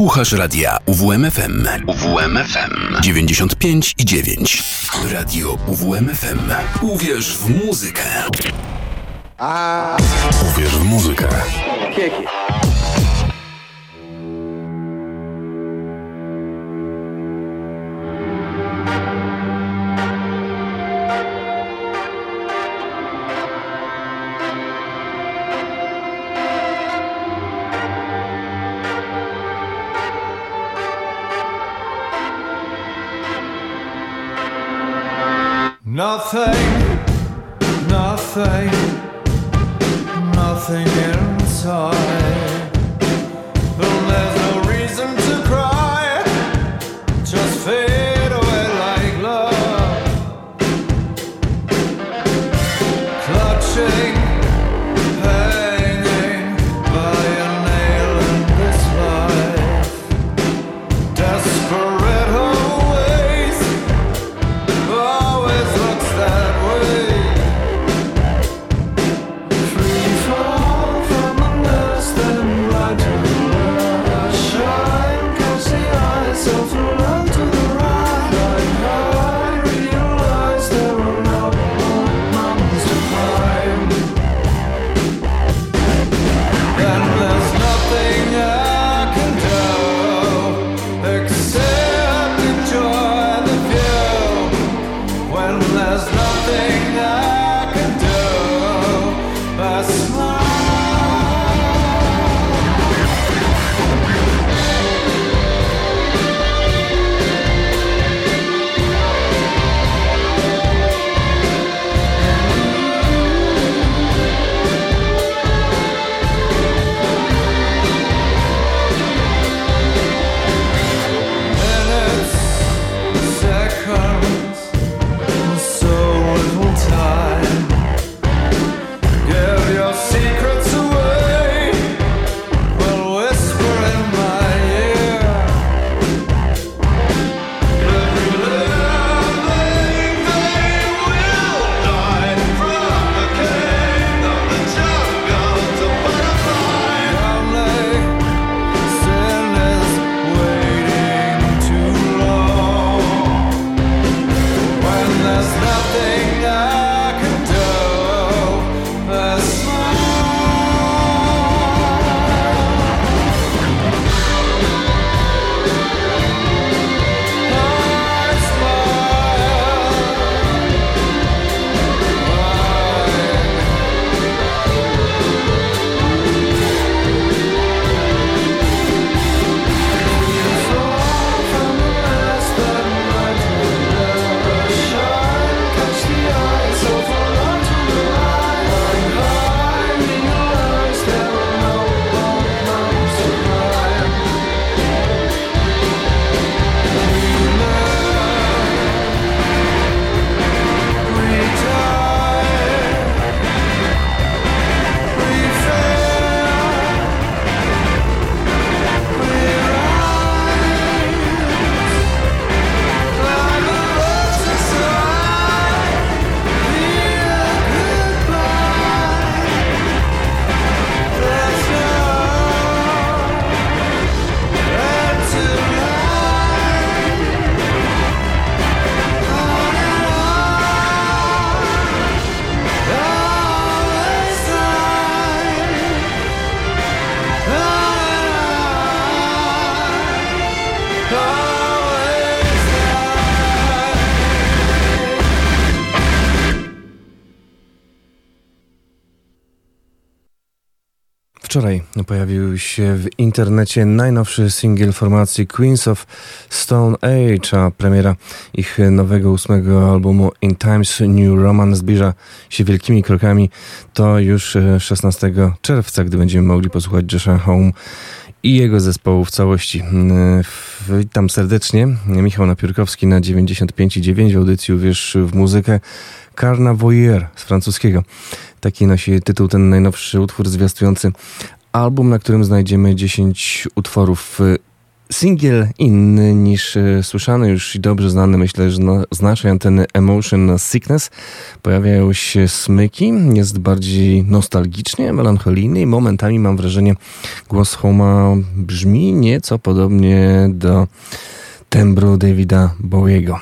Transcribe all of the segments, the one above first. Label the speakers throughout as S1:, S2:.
S1: Słuchasz radia UWMFM. UWMFM 95 i 9. Radio UWMFM. Uwierz w muzykę. Uwierz w muzykę.
S2: Nothing,
S3: Pojawił się w internecie najnowszy singiel formacji Queens of Stone Age, a premiera ich nowego ósmego albumu In Times New Roman zbliża się wielkimi krokami. To już e, 16 czerwca, gdy będziemy mogli posłuchać Josha Home i jego zespołu w całości. E, Witam serdecznie. Michał Napiórkowski na 95,9 w audycji Uwierz w muzykę. Carnavoyeur z francuskiego. Taki nosi tytuł ten najnowszy utwór zwiastujący album, na którym znajdziemy 10 utworów y, Singiel inny niż e, słyszany już i dobrze znany, myślę, że z naszej anteny Emotion Sickness pojawiają się smyki, jest bardziej nostalgicznie, melancholijny i momentami mam wrażenie głos Homa brzmi nieco podobnie do tembru Davida Bowiego.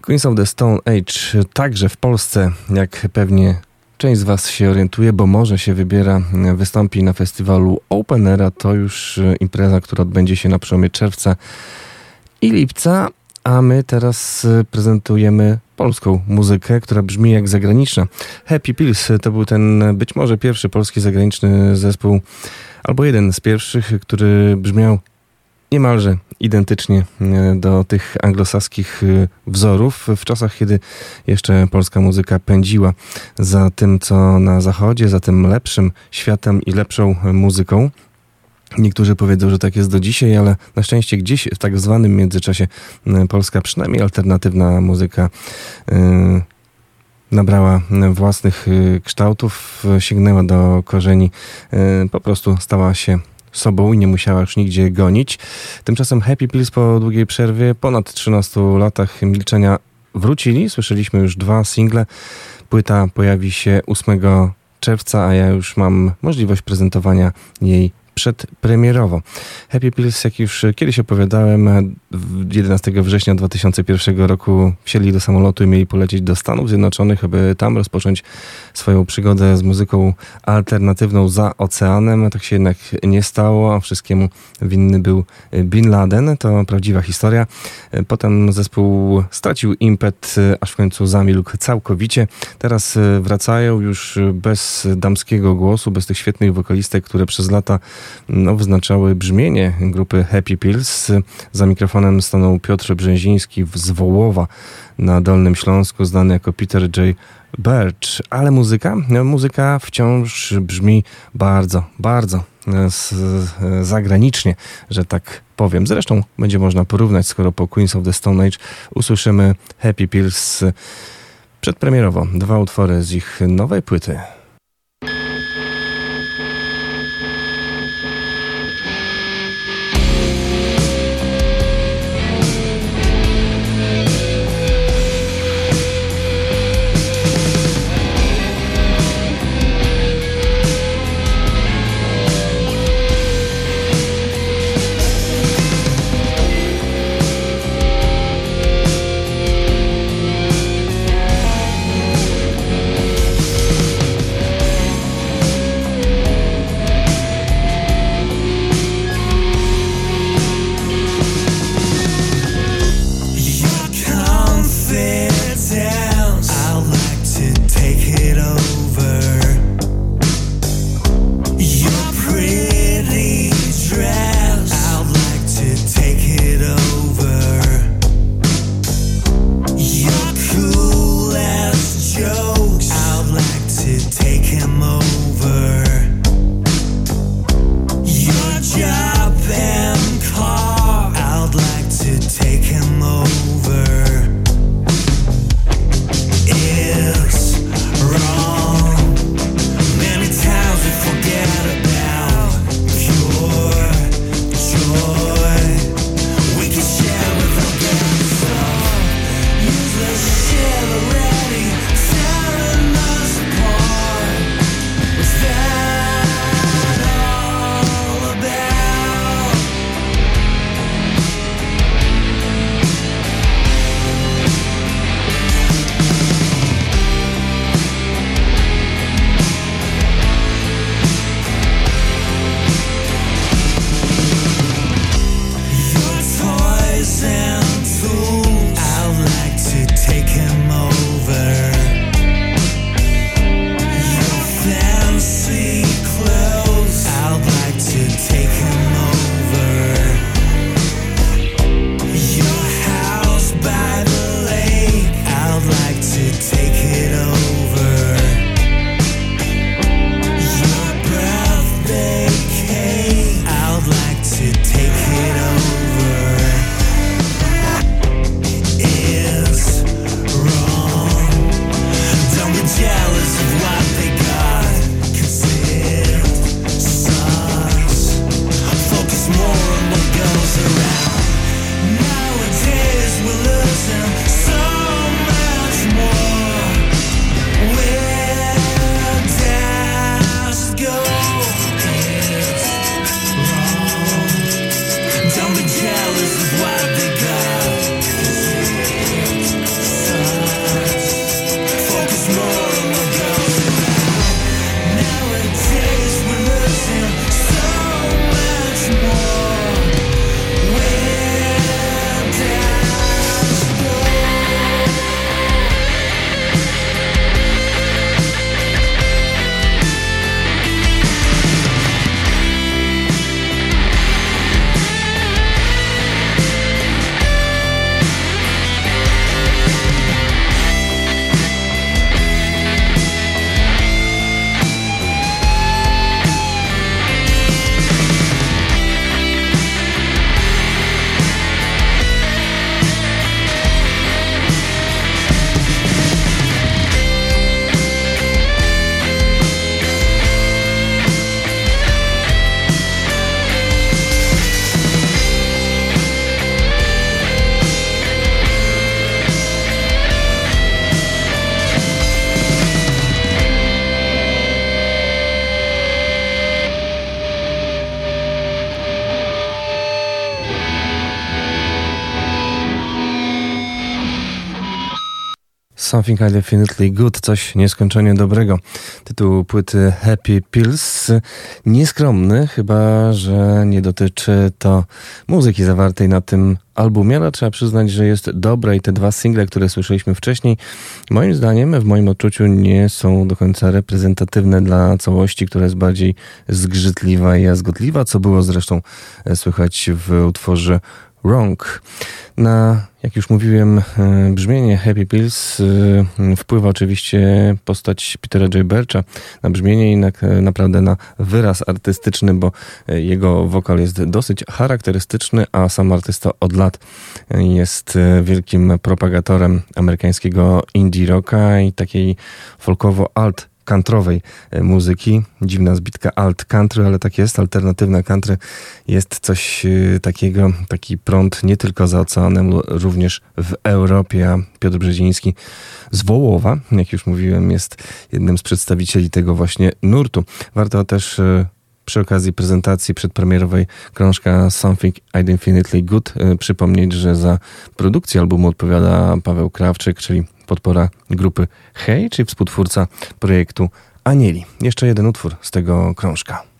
S3: Queens of the Stone Age także w Polsce, jak pewnie część z Was się orientuje, bo może się wybiera, wystąpi na festiwalu Open Era. To już e, impreza, która odbędzie się na przełomie czerwca i lipca, a my teraz e, prezentujemy polską muzykę, która brzmi jak zagraniczna. Happy Pills to był ten być może pierwszy polski zagraniczny zespół, albo jeden z pierwszych, który brzmiał niemalże identycznie e, do tych anglosaskich e, wzorów w czasach, kiedy jeszcze polska muzyka pędziła za tym, co na zachodzie, za tym lepszym światem i lepszą muzyką. Niektórzy powiedzą, że tak jest do dzisiaj, ale na szczęście gdzieś w tak zwanym międzyczasie e, polska, przynajmniej alternatywna muzyka nabrała własnych kształtów, sięgnęła do korzeni, po prostu stała się sobą i nie musiała już nigdzie gonić. Tymczasem Happy Pills po długiej przerwie, ponad 13 latach milczenia wrócili. Słyszeliśmy już dwa single. Płyta pojawi się 8 czerwca, a ja już mam możliwość prezentowania jej przedpremierowo. Happy Pills, jak już kiedyś opowiadałem, 11 września 2001 roku wsiedli do samolotu i mieli polecieć do Stanów Zjednoczonych, aby tam rozpocząć swoją przygodę z muzyką alternatywną za oceanem. Tak się jednak nie stało, a wszystkiemu winny był Bin Laden. To prawdziwa historia. Potem zespół stracił impet, aż w końcu zamilkł całkowicie. Teraz wracają już bez damskiego głosu, bez tych świetnych wokalistek, które przez lata no, wyznaczały brzmienie grupy Happy Pills. Za mikrofonem stanął Piotr Brzęziński z Wołowa na Dolnym Śląsku, znany jako Peter J. Birch. Ale muzyka? No, muzyka wciąż brzmi bardzo, bardzo e, zagranicznie, że tak powiem. Zresztą będzie można porównać, skoro po Queens of the Stone Age usłyszymy Happy Pills przedpremierowo. Dwa utwory z ich nowej płyty. Something I Definitely Good, coś nieskończenie dobrego. Tytuł płyty Happy Pills. Nieskromny, chyba że nie dotyczy to muzyki zawartej na tym albumie, ale trzeba przyznać, że jest dobre i te dwa single, które słyszeliśmy wcześniej, moim zdaniem, w moim odczuciu nie są do końca reprezentatywne dla całości, która jest bardziej zgrzytliwa i jazgotliwa, co było zresztą słychać w utworze Wrong. Na, jak już mówiłem, e, brzmienie Happy Pills e, wpływa oczywiście postać Petera J. Bircha na brzmienie i na, naprawdę na wyraz artystyczny, bo e, jego wokal jest dosyć charakterystyczny, a sam artysta od lat jest wielkim propagatorem amerykańskiego indie rocka i takiej folkowo-alt kantrowej e, muzyki. Dziwna zbitka alt country, ale tak jest. Alternatywna country jest coś e, takiego, taki prąd nie tylko za oceanem, również w Europie. A Piotr Brzeziński z Wołowa, jak już mówiłem, jest jednym z przedstawicieli tego właśnie nurtu. Warto też e, przy okazji prezentacji przedpremierowej krążka Something I Definitely Good przypomnieć, że za produkcję albumu odpowiada Paweł Krawczyk, czyli podpora grupy Hej, czyli współtwórca projektu Anieli. Jeszcze jeden utwór z tego krążka.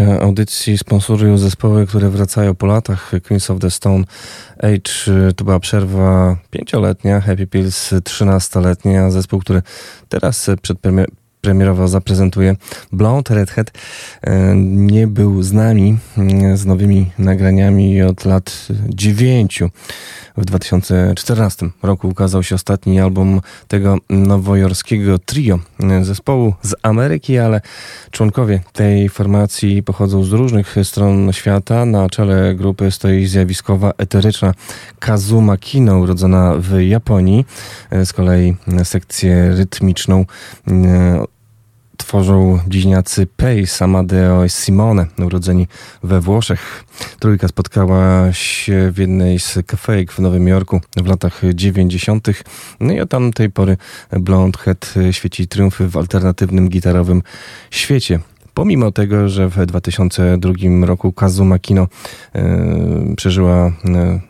S2: Audycji sponsorują zespoły, które wracają po latach. Queens of the Stone Age to była przerwa pięcioletnia, Happy Pills trzynastoletnia, zespół, który teraz przed premier premierowo zaprezentuje Blonde Redhead. E, nie był z nami z nowymi nagraniami od lat dziewięciu. W 2014 roku ukazał się ostatni album tego nowojorskiego trio e, zespołu z Ameryki, ale członkowie tej formacji pochodzą z różnych stron świata. Na czele grupy stoi zjawiskowa eteryczna Kazuma Kino, urodzona w Japonii. Z kolei sekcję rytmiczną tworzą dziźniacy Pace, Amadeo i Simone, urodzeni we Włoszech. Trójka spotkała się w jednej z kafejek w Nowym Jorku w latach 90. No i od tamtej pory Blonde Head świeci triumfy w alternatywnym gitarowym świecie. Pomimo tego, że w 2002 roku Kazuma Kino e, przeżyła e,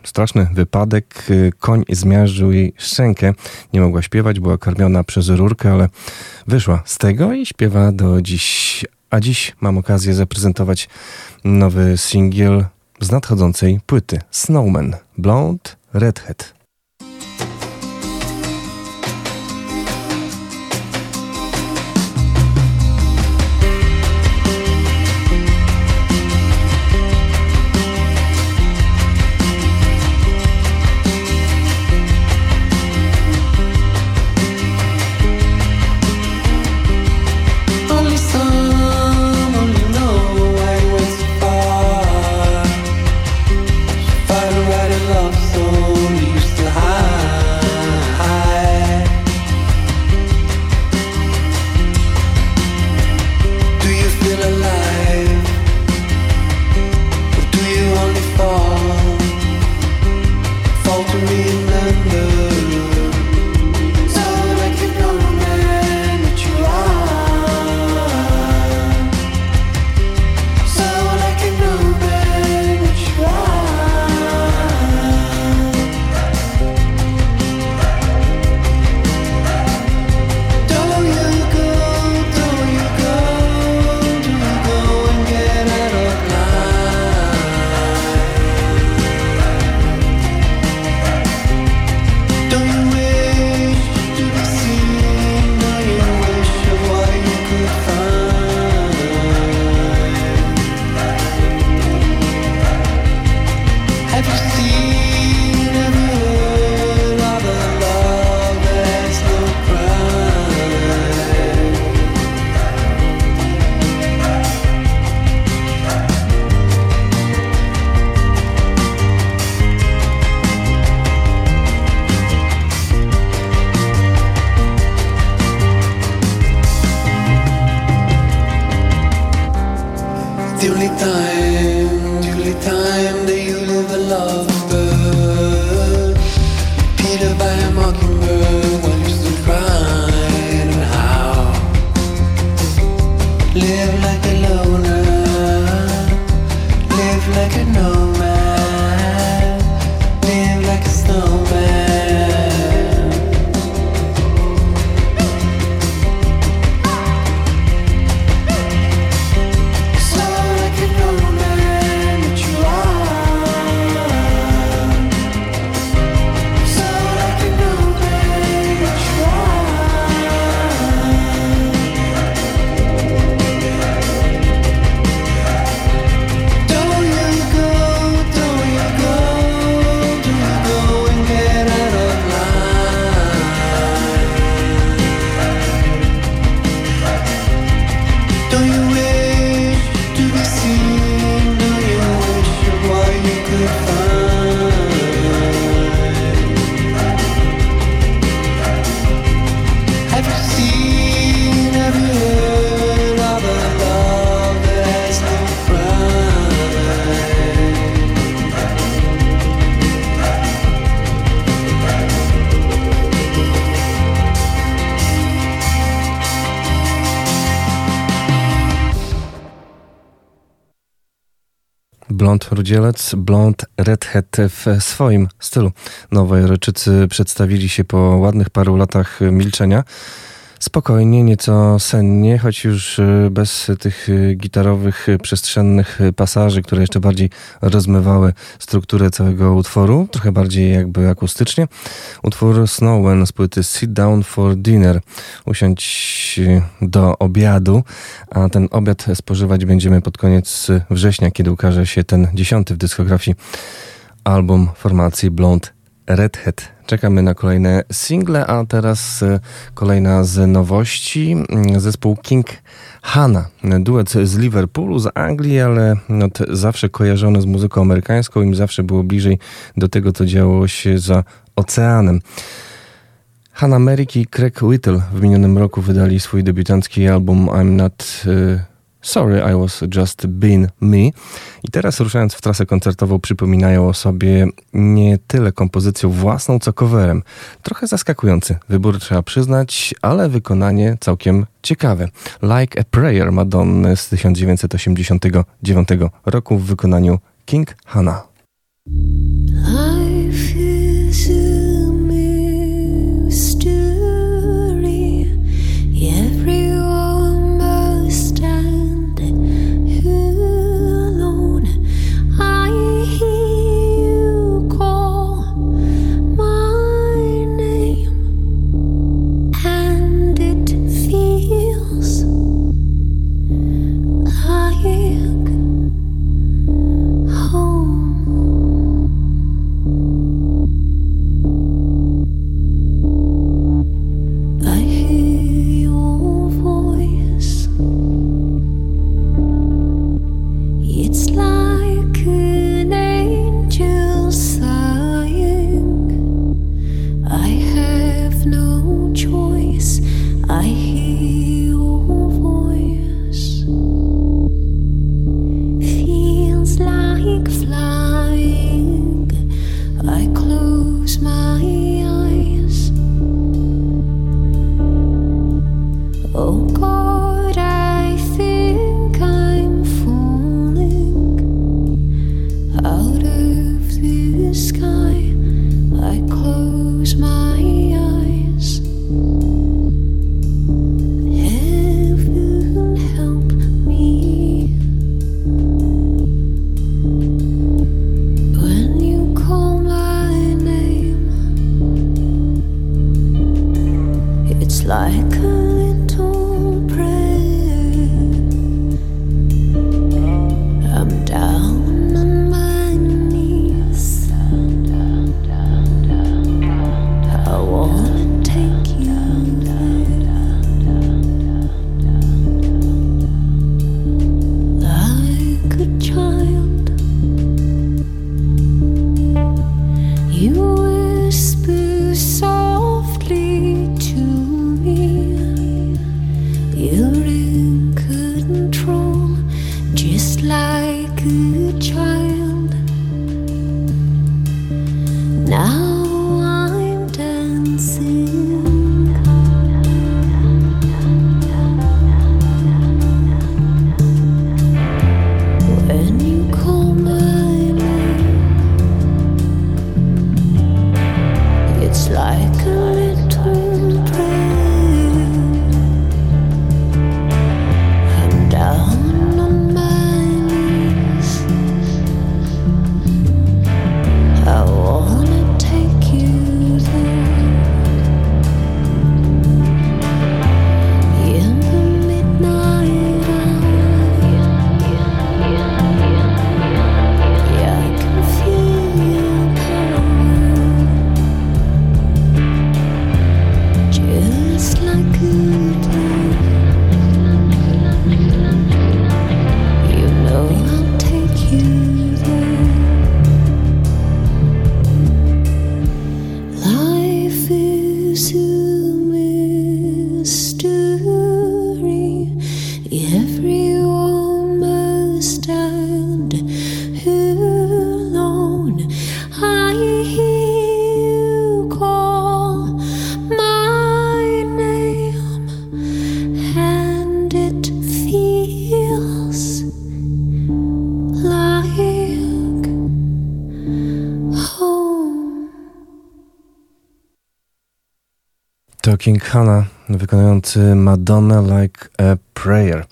S2: straszny wypadek, e, koń zmiażdżył jej szczękę, nie mogła śpiewać, była karmiona przez rurkę, ale wyszła z tego i śpiewa do dziś. A dziś mam okazję zaprezentować nowy singiel z nadchodzącej płyty Snowman Blonde Redhead. Blond Rudzielec, Blond Redhead w swoim stylu. Nowojorczycy przedstawili się po ładnych paru latach milczenia.
S3: Spokojnie, nieco sennie, choć już y, bez tych y, gitarowych, y, przestrzennych pasaży, które jeszcze bardziej rozmywały strukturę całego utworu, trochę bardziej jakby akustycznie. Utwór Snowman z płyty Sit Down for Dinner. Usiądź do obiadu, a ten obiad spożywać będziemy pod koniec września, kiedy ukaże się ten dziesiąty w dyskografii album formacji Blonde Redhead. Czekamy na kolejne single, a teraz y, kolejna z nowości. Mm, zespół King Hanna. Duet z Liverpoolu, z Anglii, ale od zawsze kojarzony z muzyką amerykańską. Im zawsze było bliżej do tego, co działo się za oceanem. Hannah Merrick i Craig Whittle w minionym roku wydali swój debiutancki album I'm Not... Y Sorry, I was just being me. I teraz ruszając w trasę koncertową przypominają o sobie nie tyle kompozycją własną, co coverem. Trochę zaskakujący wybór trzeba przyznać, ale wykonanie całkiem ciekawe. Like a Prayer Madonny z 1989 roku w wykonaniu King Hannah.
S4: Life is
S3: Hannah wykonujący Madonna Like a Prayer.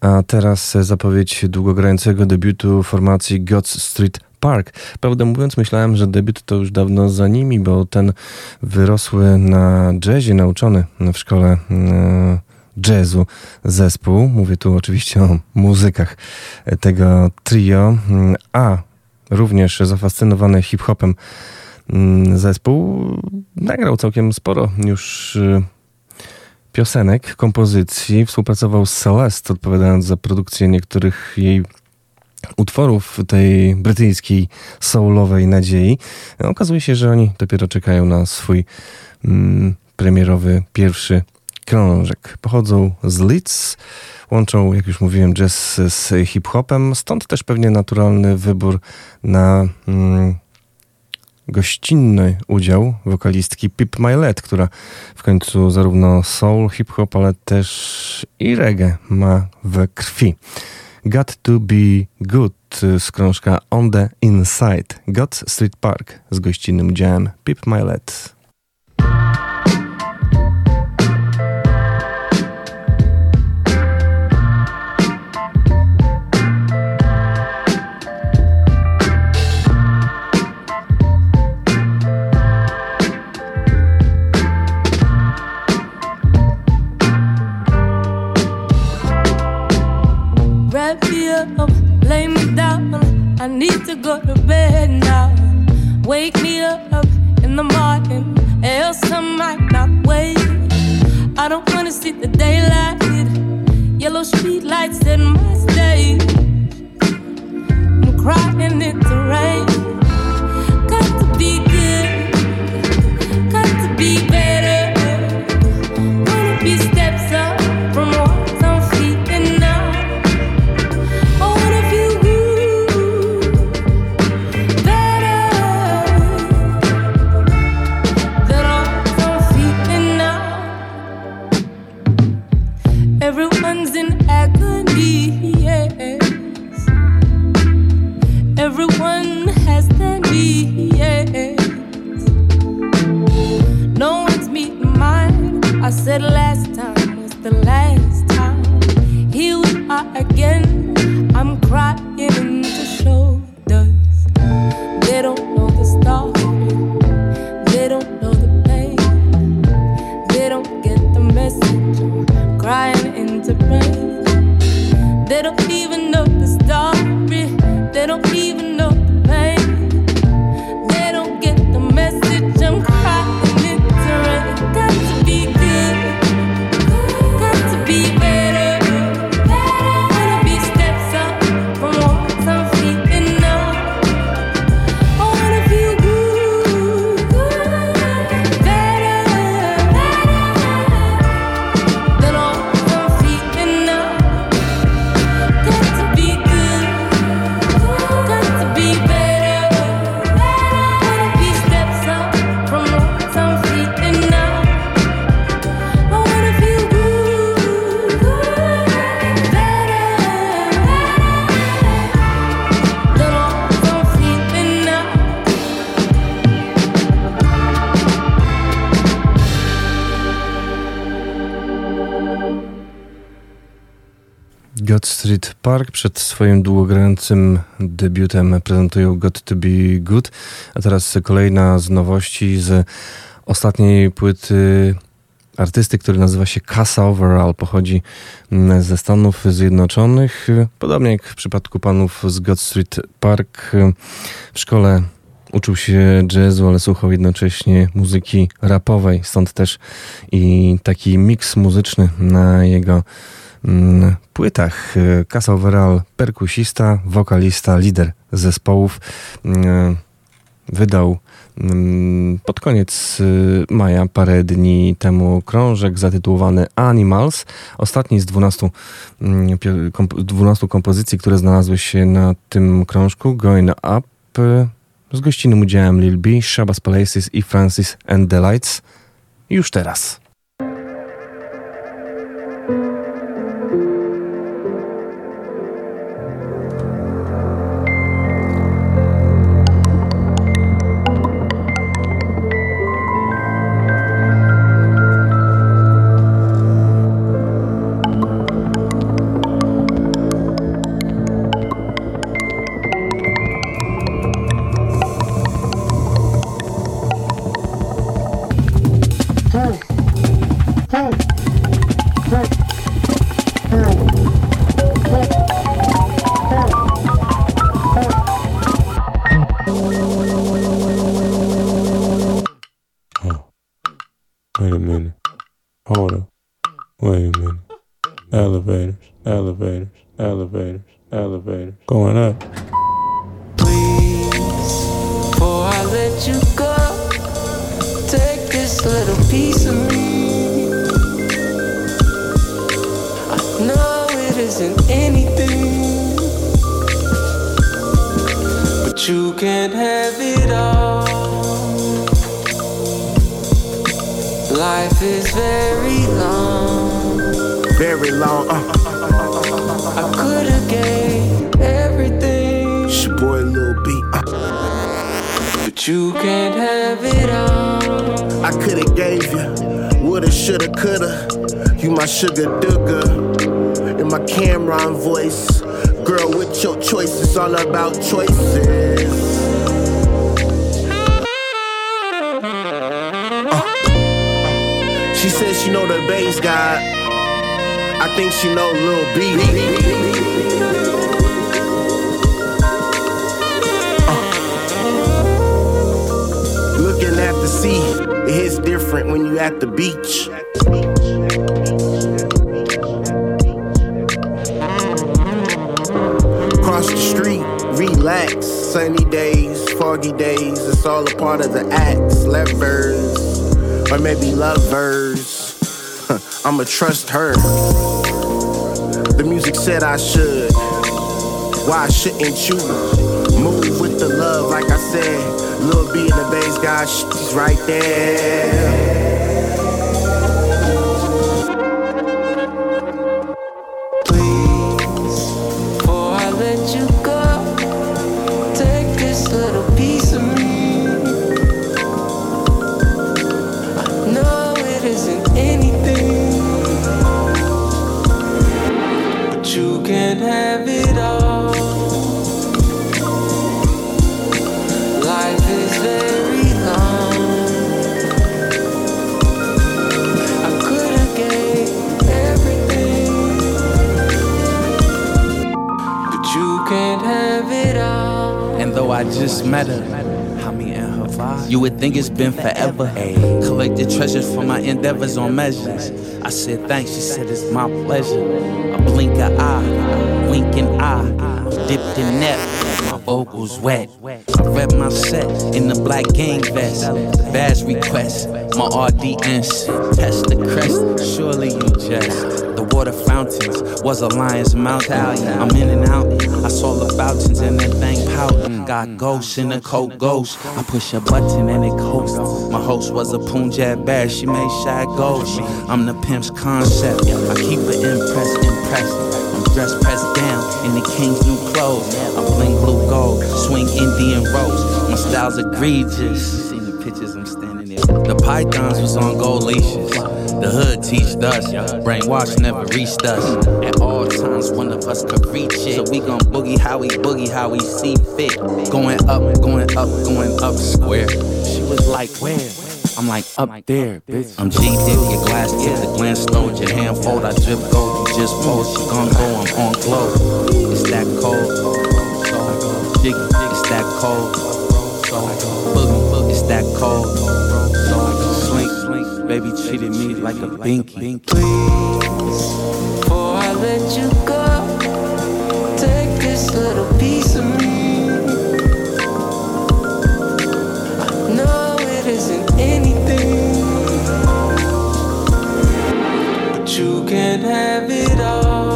S3: A teraz zapowiedź długogrającego debiutu formacji God's Street Park. Prawdę mówiąc, myślałem, że debiut to już dawno za nimi, bo ten wyrosły na jazzie, nauczony w szkole e, jazzu zespół. Mówię tu oczywiście o muzykach tego trio, a również zafascynowany hip-hopem mm, zespół nagrał całkiem sporo już y, piosenek, kompozycji. Współpracował z Celeste, odpowiadając za produkcję niektórych jej utworów tej brytyjskiej soulowej nadziei. Okazuje się, że oni dopiero czekają na swój mm, premierowy pierwszy krążek. Pochodzą z Leeds, łączą, jak już mówiłem, jazz z hip-hopem, stąd też pewnie naturalny wybór na mm, gościnny udział wokalistki Pip Milet, która w końcu zarówno soul, hip-hop, ale też i reggae ma we krwi. Got to be good z krążka On the Inside. God Street Park z gościnnym udziałem Pip Milet.
S5: Up, lay me down. I need to go to bed now. Wake me up in the morning, else I might not wake. I don't wanna see the daylight. Yellow street lights in my state. I'm crying in the rain.
S3: Park przed swoim długogrającym debiutem prezentują Got to Be Good, a teraz kolejna z nowości z ostatniej płyty artysty, który nazywa się Casa Overall, pochodzi ze Stanów Zjednoczonych. Podobnie jak w przypadku panów z God Street Park w szkole uczył się jazzu, ale słuchał jednocześnie muzyki rapowej, stąd też i taki miks muzyczny na jego płytach. Casa Overall, perkusista, wokalista, lider zespołów. Mm, Wydał mm, pod koniec y, maja, parę dni temu, krążek zatytułowany Animals. Ostatni z 12, mm, pio- komp- 12 kompozycji, które znalazły się na tym krążku, Going Up, y, z gościnnym udziałem Lil B, Shabazz Palaces i Francis and the Lights. Już teraz.
S6: Trust her. The music said I should. Why shouldn't you move with the love? Like I said, Lil B and the bass guy, she's right there.
S7: Would think it's been forever. Collected treasures from my endeavors on measures. I said thanks, she said it's my pleasure. A blink of eye, winking eye, dipped in net. My vocals wet. Read my set in the black gang vest. Badge request, my audience. Test the crest, surely you jest. The water fountains was a lion's mouth. I'm in and out. I saw the fountains and that thing pouting. Got ghosts in the coat ghost. I push a button and it coasts. My host was a Punjab bear. She made shy ghost. I'm the pimp's concept. I keep it impressed, impressed. I'm dressed pressed down in the king's new clothes. I bling blue gold, swing Indian rose. My style's egregious. Seen the pictures, I'm there. The pythons was on gold leashes. The hood teached us, brainwash never reached us. At all times, one of us could reach it. So we gon' boogie how we boogie, how we see fit. Going up, going up, going up square. She was like, where? I'm like, up there, bitch. I'm G Dip, your glass tip, the glance stone, your hand fold, I drip gold, you just pose, you gon' go, I'm on glow. It's that cold. Jiggy, it's that cold, boogie, it's that cold, baby treated me like a binky.
S8: Please, before I let you go, take this little piece of me. I know it isn't anything, but you can't have it all.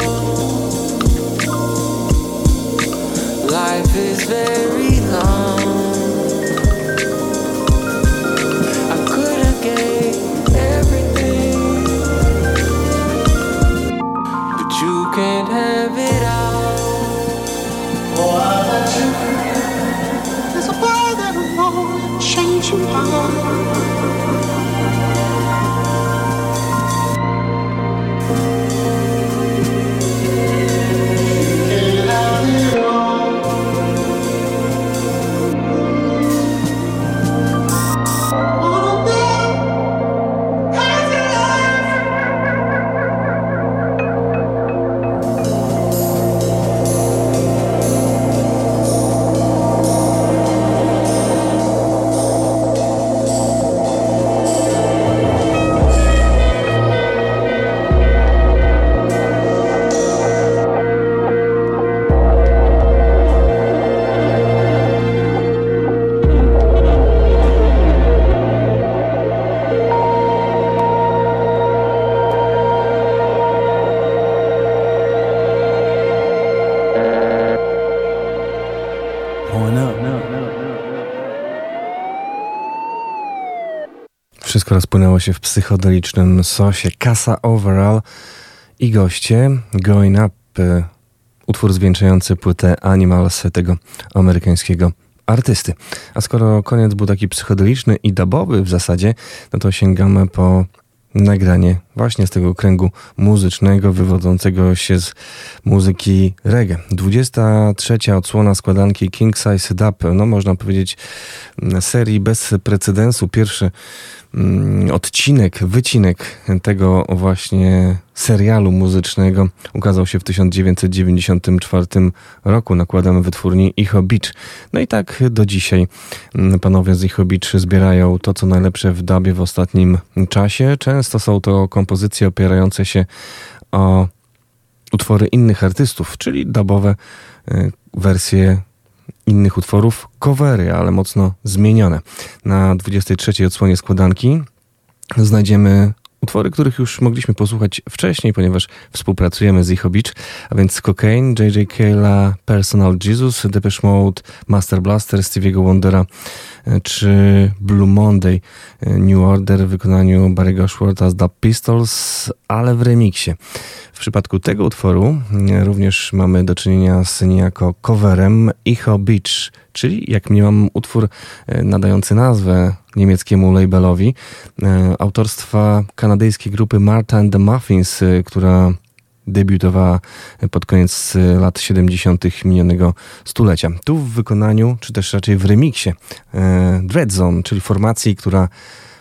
S8: Life is very
S3: Rozpłynęło się w psychodelicznym sosie. Casa Overall i goście Going Up, e, utwór zwieńczający płytę Animals tego amerykańskiego artysty. A skoro koniec był taki psychodeliczny i dubowy w zasadzie, no to sięgamy po nagranie właśnie z tego kręgu muzycznego wywodzącego się z muzyki reggae. 23. odsłona składanki King Size Dub, no można powiedzieć serii bez precedensu. Pierwszy mm, odcinek, wycinek tego właśnie serialu muzycznego ukazał się w 1994 roku nakładem wytwórni Icho Beach. No i tak do dzisiaj mm, panowie z Icho Beach zbierają to, co najlepsze w dubie w ostatnim czasie. Często są to kompozycje opierające się o utwory innych artystów, czyli dubowe y, wersje innych utworów, covery, ale mocno zmienione. Na 23 odsłonie składanki znajdziemy utwory, których już mogliśmy posłuchać wcześniej, ponieważ współpracujemy z Icho Beach, a więc Cocaine, J.J. Kayla, Personal Jesus, Depeche Mode, Master Blaster, Stevie'ego Wondera e, czy Blue Monday, e, New Order w wykonaniu Barry'ego Ashwortha z Dub Pistols, ale w remiksie. W przypadku tego utworu e, również mamy do czynienia z niejako coverem Icho Beach, czyli jak mniemam utwór nadający nazwę niemieckiemu labelowi autorstwa kanadyjskiej grupy Marta and the Muffins, która debiutowała pod koniec lat 70. minionego stulecia. Tu w wykonaniu, czy też raczej w remiksie Dreadzone, czyli formacji, która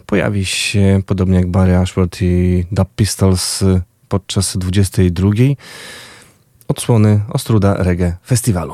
S3: pojawi się podobnie jak Barry Ashworth i Dub Pistols podczas 22. odsłony Ostruda Reggae Festiwalu.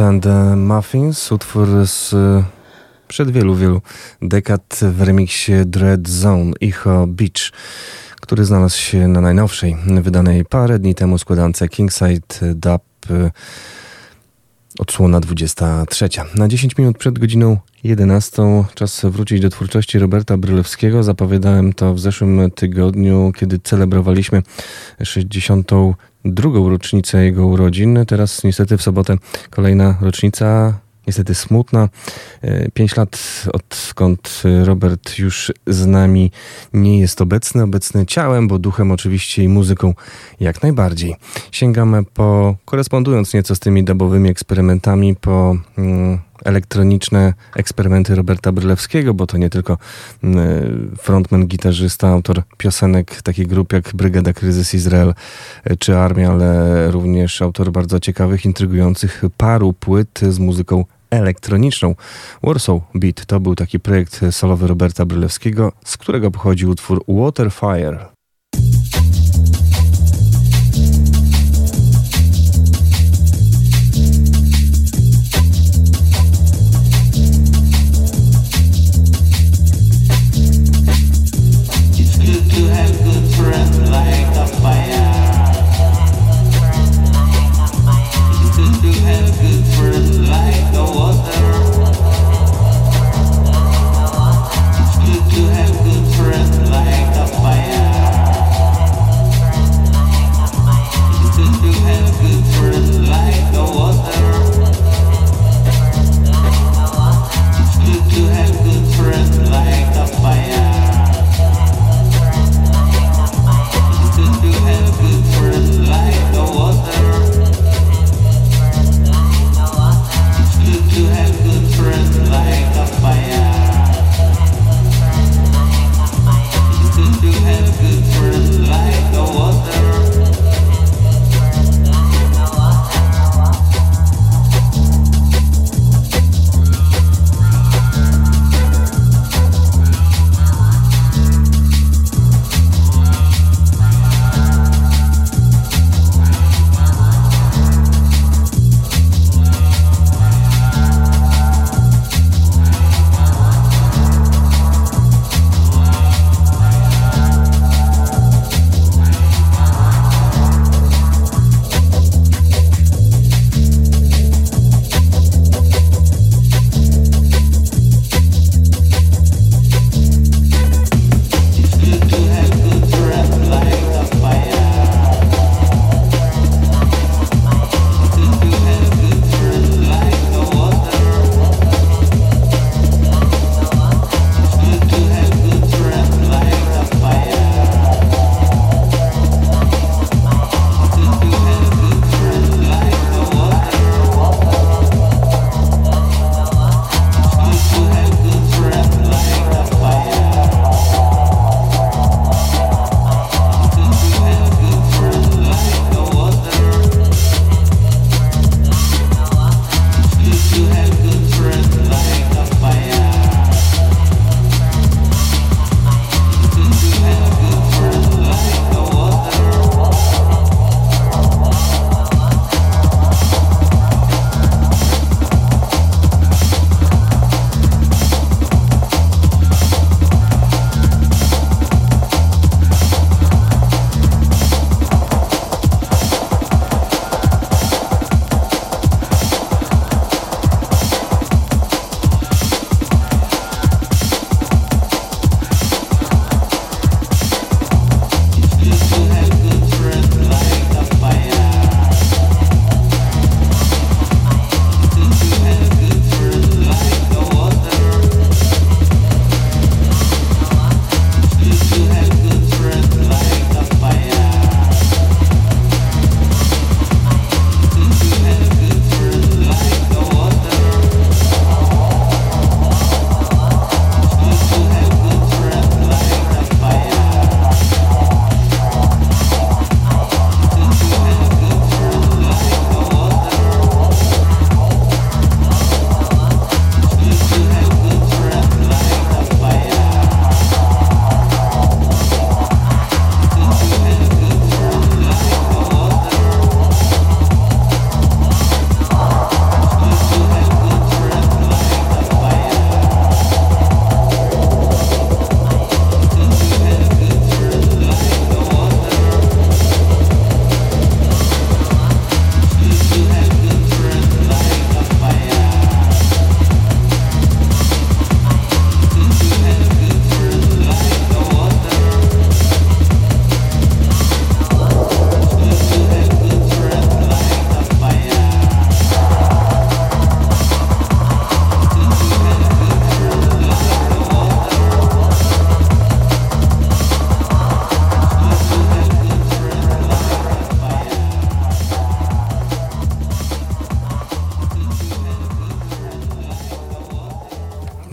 S3: And Muffins, utwór z przed wielu, wielu dekad w remiksie Dread Zone, Icho Beach, który znalazł się na najnowszej, wydanej parę dni temu składance Kingside Dub e, odsłona 23. Na 10 minut przed godziną 11 czas wrócić do twórczości Roberta Brylewskiego. Zapowiadałem to w zeszłym tygodniu, kiedy celebrowaliśmy 62. rocznicę jego urodzin. Teraz niestety w sobotę kolejna rocznica niestety smutna. E, Pięć lat odkąd Robert już z nami nie jest obecny, obecny ciałem, bo duchem oczywiście i muzyką jak najbardziej. Sięgamy po, korespondując nieco z tymi dubowymi eksperymentami, po mm, elektroniczne eksperymenty Roberta Brylewskiego, bo to nie tylko mm, frontman, gitarzysta, autor piosenek takich grup jak Brygada Kryzys Izrael e, czy Armia, ale również autor bardzo ciekawych, intrygujących paru płyt z muzyką elektroniczną. Warsaw Beat to był taki projekt solowy Roberta Brylewskiego, z którego pochodzi utwór Waterfire.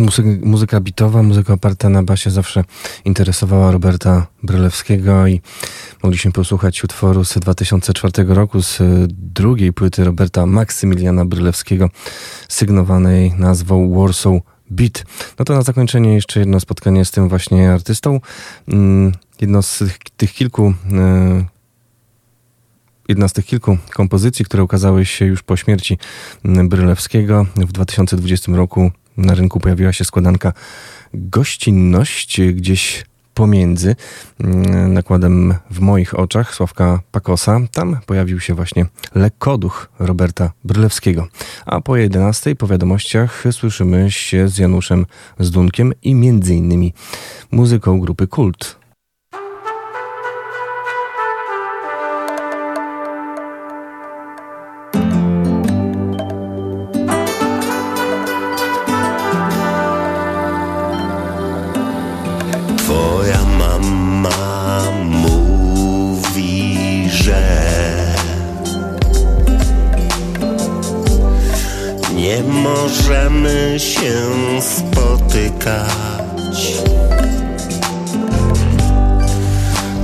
S3: Muzyka, muzyka bitowa, muzyka oparta na basie zawsze interesowała Roberta Brylewskiego i mogliśmy posłuchać utworu z 2004 roku z drugiej płyty Roberta Maksymiliana Brylewskiego sygnowanej nazwą Warsaw Beat. No to na zakończenie jeszcze jedno spotkanie z tym właśnie artystą. Mm, Jedno z tych, kilku e, jedna z tych kilku kompozycji, które ukazały się już po śmierci mm, Brylewskiego. W 2020 roku na rynku pojawiła się składanka Gościnność gdzieś pomiędzy mm, nakładem w moich oczach Sławka Pakosa. Tam pojawił się właśnie lekkoduch Roberta Brylewskiego. A po 11 po wiadomościach słyszymy się z Januszem Zdunkiem i między innymi muzyką grupy Kult.
S9: Możemy się spotykać.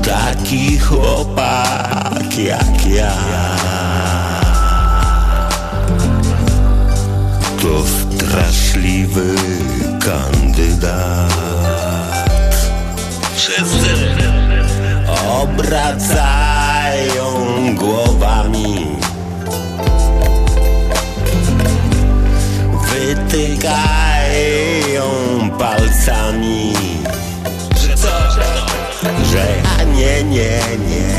S9: Taki chłopak jak ja to straszliwy kandydat. Wszyscy obracają głowami, wytykają palcami, że co? Że ja nie, nie, nie,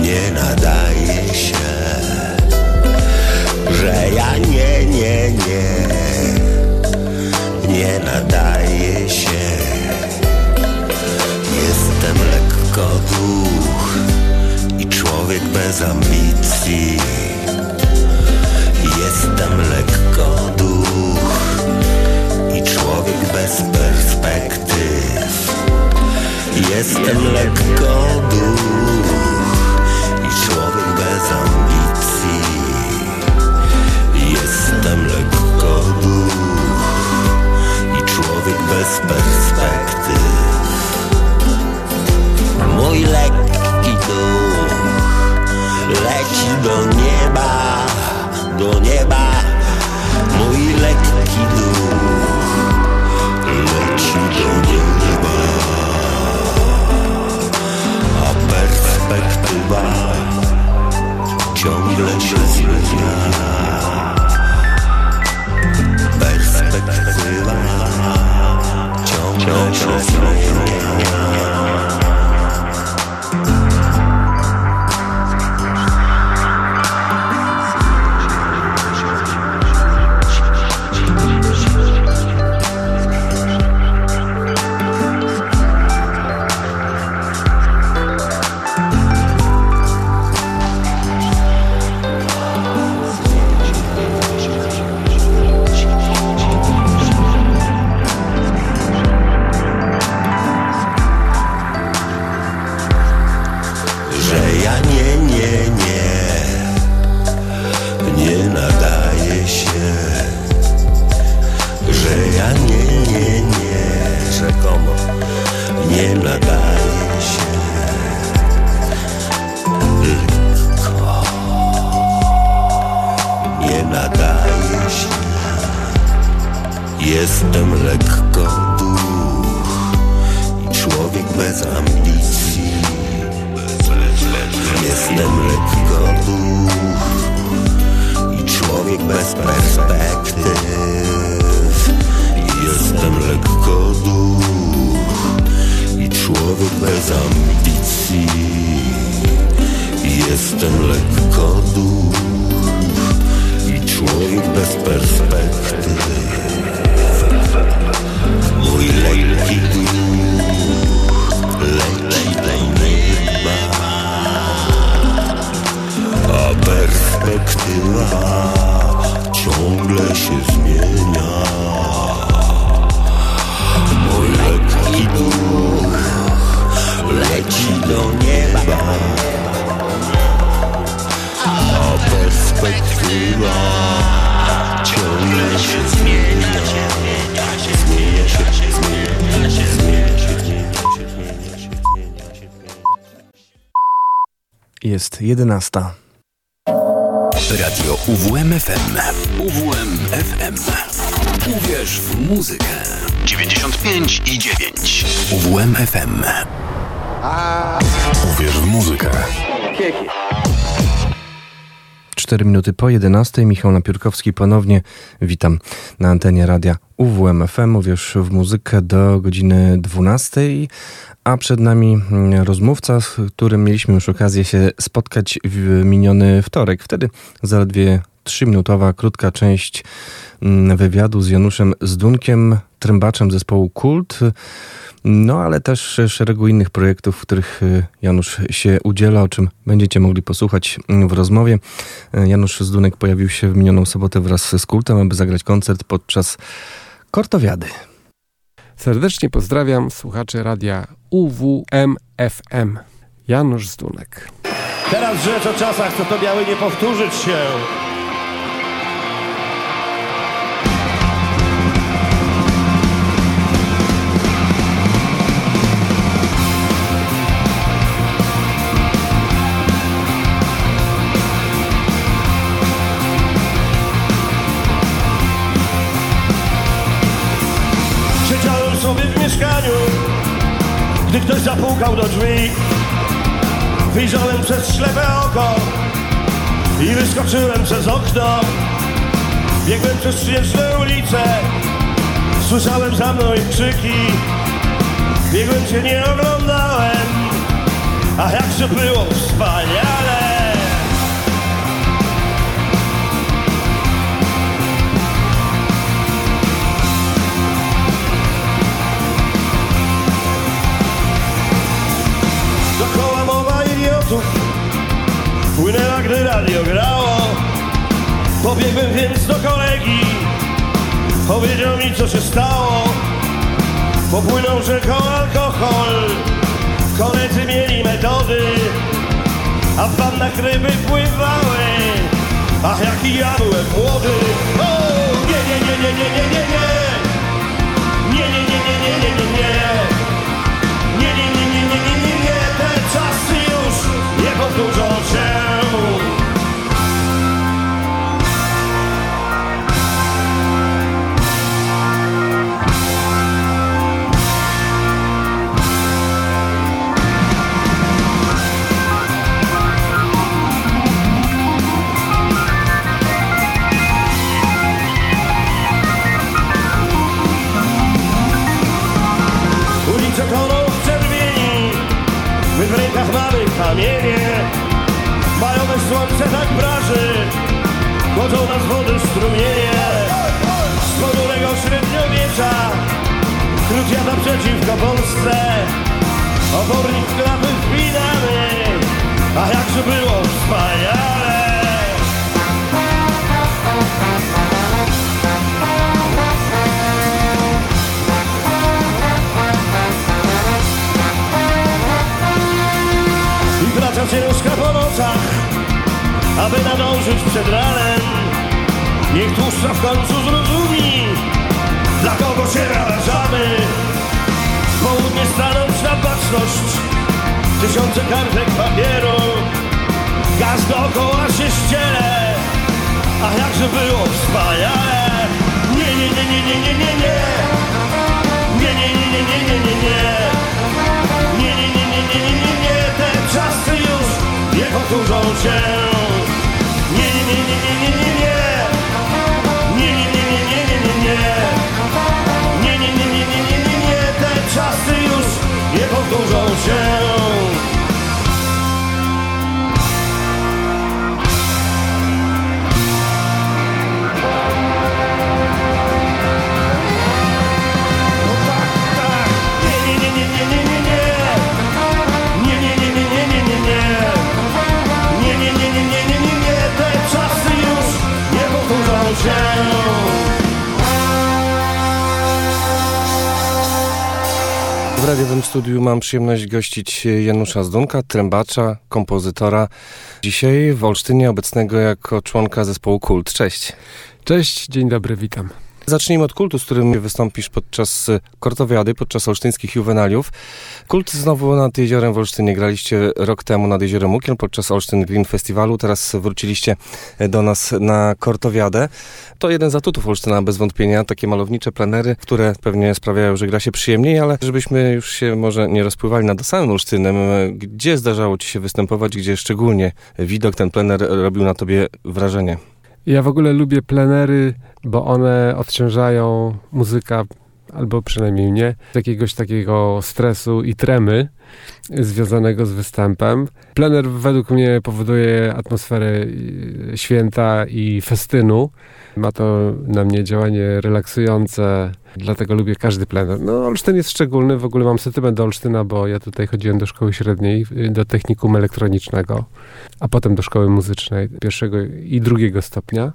S9: nie nadaje się, że ja nie, nie, nie, nie nadaje się. Jestem lekko duch i człowiek bez ambicji. Jestem Jestem lekko duch i człowiek bez ambicji. Jestem lekko duch i człowiek bez perspektyw. Mój lekki duch leci do nieba, do nieba. Mój
S3: 11.
S1: Radio UWMFM. UWMFM. Uwierz w muzykę. 95 i 9. UWMFM. Uwierz w muzykę.
S3: 4 minuty po 11. Michał Napiórkowski ponownie witam na antenie radia UWMFM. Uwierz w muzykę do godziny 12. A przed nami mm, rozmówca, z którym mieliśmy już okazję się spotkać w miniony wtorek. Wtedy zaledwie 3-minutowa, krótka część mm, wywiadu z Januszem Zdunkiem, trębaczem zespołu Kult. No, ale też szeregu innych projektów, w których y, Janusz się udziela, o czym będziecie mogli posłuchać mm, w rozmowie. Y, Janusz Zdunek pojawił się w minioną sobotę wraz z Kultem, aby zagrać koncert podczas Kortowiady.
S10: Serdecznie pozdrawiam słuchaczy radia UWMFM. Janusz Zdunek.
S11: Teraz rzecz o czasach, co to miały nie powtórzyć się. Wyjrzałem przez ślepe oko i wyskoczyłem przez okno. Biegłem przez przyjeżdżne ulice, słyszałem za mną ich krzyki. Biegłem cię nie oglądałem, a jakże było wspaniale. grało Pobiegłem więc do kolegi Powiedział mi co się stało Popłynął rzeką alkohol Koledzy mieli metody A w wannach ryby pływały Ach jaki ja byłem młody o! Nie, nie, nie, nie, nie, nie, nie, nie Nie, nie, nie, nie, nie, nie, nie, nie Nie, nie, nie, nie, nie, nie, nie, nie Te czasy już nie powtórzą mamy kamienie. Majowe słońce tak praży, chodzą nas wody strumienie. Z ponurego średniowiecza, wśród jada przeciwko Polsce. Obornik klapy wpinamy, a jakże było wspaniale. Ciężka po nocach, aby nadążyć przed ranem. Niech tłuszcza w końcu zrozumi, dla kogo się narażamy. W południe stanąć na baczność, tysiące kartek papieru. Gaz dookoła się ściele, a jakże było wspaniale. Nie, nie, nie, nie, nie, nie, nie, nie. Nie, nie, nie, nie, nie, nie, nie, nie. Nie, nie, nie, nie, nie, nie, nie, nie, te czasy Nie, nie, nie, nie, nie, nie, nie, nie. Nie, nie, nie, nie, nie, nie, nie, nie. Nie, nie, nie, nie, nie, nie, nie, nie, te czasy już nie powtórzą się.
S10: W radiowym studiu mam przyjemność gościć Janusza Zdunka, trębacza, kompozytora. Dzisiaj w Olsztynie obecnego jako członka zespołu Kult. Cześć.
S12: Cześć, dzień dobry, witam.
S3: Zacznijmy od kultu, z którym wystąpisz podczas e, kortowiady, podczas olsztyńskich juwenaliów. Kult znowu nad jeziorem w Olsztynie. Graliście rok temu nad jeziorem Ukiel podczas Olsztyn Green Festiwalu. Teraz wróciliście e, do nas na kortowiadę. To jeden z atutów Olsztyna bez wątpienia. Takie malownicze plenery, które pewnie sprawiają, że gra się przyjemniej, ale żebyśmy już się może nie rozpływali nad samym Olsztynem. e, Gdzie zdarzało ci się występować, gdzie szczególnie widok ten plener robił na tobie wrażenie?
S12: Ja w ogóle lubię plenery, bo one odciążają muzyka, albo przynajmniej mnie, jakiegoś takiego stresu i tremy związanego z występem. Plener według mnie powoduje atmosferę y, święta i festynu. Ma to na mnie działanie relaksujące, dlatego lubię każdy plener. No, Olsztyn jest szczególny, w ogóle mam sentyment do Olsztyna, bo ja tutaj chodziłem do szkoły średniej, y, do technikum elektronicznego, a potem do szkoły muzycznej pierwszego i drugiego stopnia.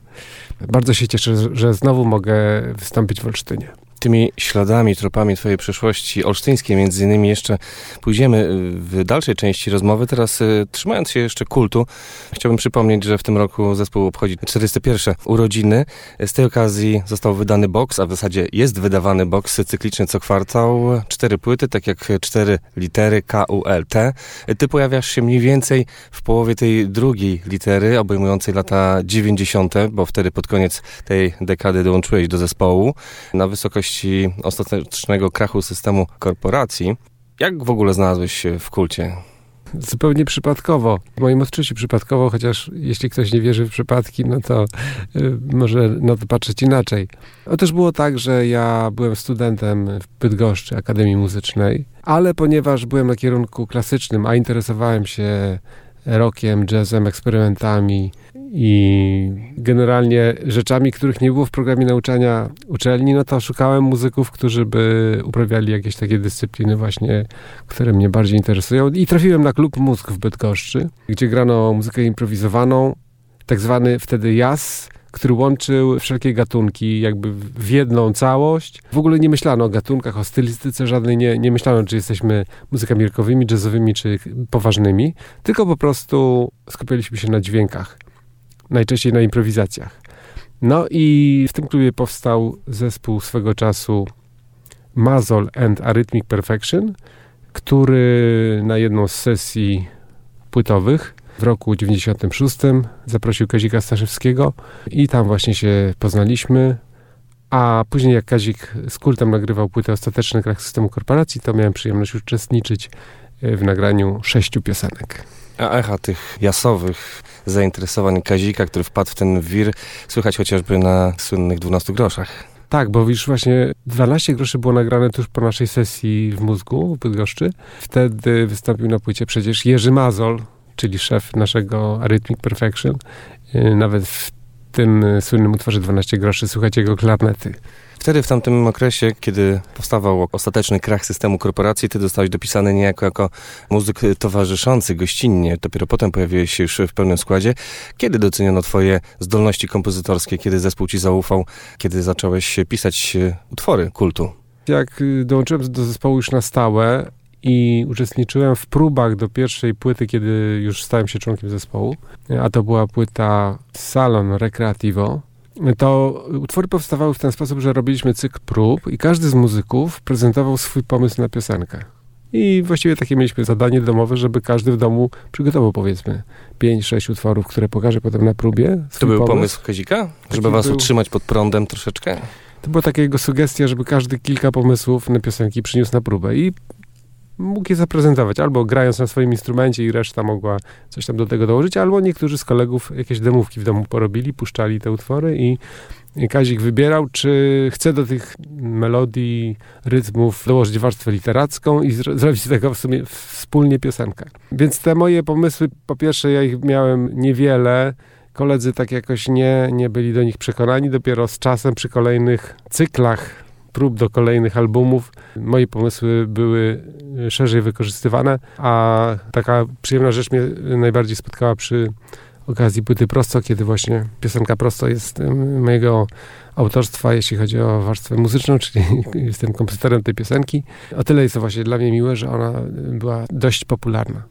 S12: Bardzo się cieszę, że- że znowu mogę wystąpić w Olsztynie.
S3: Tymi śladami, tropami twojej przeszłości olsztyńskiej między innymi jeszcze pójdziemy y, w dalszej części rozmowy. Teraz y, trzymając się jeszcze kultu, chciałbym przypomnieć, że w tym roku zespół obchodzi 41 urodziny. Z tej okazji został wydany boks, a w zasadzie jest wydawany boks cykliczny co kwartał. Cztery płyty, tak jak cztery litery KULT. Ty pojawiasz się mniej więcej w połowie tej drugiej litery, obejmującej lata 90., bo wtedy pod koniec tej dekady dołączyłeś do zespołu na wysokości ostatecznego krachu systemu korporacji. Jak w ogóle znalazłeś się w kulcie?
S12: Zupełnie przypadkowo. W moim odczuciu przypadkowo, chociaż jeśli ktoś nie wierzy w przypadki, no to y, może na to patrzeć inaczej. Otóż było tak, że ja byłem studentem w Bydgoszczy Akademii Muzycznej, ale ponieważ byłem na kierunku klasycznym, a interesowałem się rockiem, jazzem, eksperymentami i generalnie rzeczami, których nie było w programie nauczania uczelni, no to szukałem muzyków, którzy by uprawiali jakieś takie dyscypliny właśnie, które mnie bardziej interesują. I trafiłem na klub Mózg w Bydgoszczy, gdzie grano muzykę improwizowaną, tak zwany wtedy jazz, który łączył wszelkie gatunki jakby w jedną całość. W ogóle nie myślano o gatunkach, o stylistyce żadnej, nie, nie myślano, czy jesteśmy muzykami rockowymi, jazzowymi, czy poważnymi, tylko po prostu skupialiśmy się na dźwiękach, najczęściej na improwizacjach. No i w tym klubie powstał zespół swego czasu Mazol and Arrhythmic Perfection, który na jedną z sesji płytowych w roku 96 zaprosił Kazika Staszewskiego i tam właśnie się poznaliśmy. A później jak Kazik z kultem nagrywał płytę Ostateczny krach systemu korporacji, to miałem przyjemność uczestniczyć w nagraniu sześciu piosenek.
S3: A echa tych jasowych zainteresowań Kazika, który wpadł w ten wir, słychać chociażby na słynnych 12 groszach.
S12: Tak, bo już właśnie 12 groszy było nagrane tuż po naszej sesji w mózgu w Bydgoszczy. Wtedy wystąpił na płycie przecież Jerzy Mazol, czyli szef naszego Arrhythmic Perfection. Yy, Nawet w tym y, słynnym utworze 12 groszy słychać jego klarnety.
S3: Wtedy, w tamtym okresie, kiedy powstawał ostateczny krach systemu korporacji, ty zostałeś dopisany niejako jako muzyk towarzyszący gościnnie. Dopiero potem pojawiłeś się już w pełnym składzie. Kiedy doceniono twoje zdolności kompozytorskie? Kiedy zespół ci zaufał? Kiedy zacząłeś pisać e, utwory kultu?
S12: Jak y, dołączyłem do zespołu już na stałe i uczestniczyłem w próbach do pierwszej płyty, kiedy już stałem się członkiem zespołu, a to była płyta Salon Recreativo, to utwory powstawały w ten sposób, że robiliśmy cykl prób i każdy z muzyków prezentował swój pomysł na piosenkę. I właściwie takie mieliśmy zadanie domowe, żeby każdy w domu przygotował powiedzmy 5-6 utworów, które pokaże potem na próbie.
S3: To był pomysł Kazika? Żeby
S12: Taki
S3: was
S12: był.
S3: utrzymać pod prądem troszeczkę?
S12: To była taka jego sugestia, żeby każdy kilka pomysłów na piosenki przyniósł na próbę i mógł je zaprezentować, albo grając na swoim instrumencie i reszta mogła coś tam do tego dołożyć, albo niektórzy z kolegów jakieś demówki w domu porobili, puszczali te utwory i Kazik wybierał, czy chce do tych melodii, rytmów dołożyć warstwę literacką i zro- zrobić z tego w sumie wspólnie piosenkę. Więc te moje pomysły, po pierwsze ja ich miałem niewiele, koledzy tak jakoś nie, nie byli do nich przekonani, dopiero z czasem przy kolejnych cyklach prób do kolejnych albumów moje pomysły były e, szerzej wykorzystywane, a taka przyjemna rzecz mnie najbardziej spotkała przy okazji płyty Prosto, kiedy właśnie piosenka Prosto jest mojego autorstwa, jeśli chodzi o warstwę muzyczną, czyli jestem kompozytorem tej piosenki. O tyle jest to właśnie dla mnie miłe, że ona była dość popularna.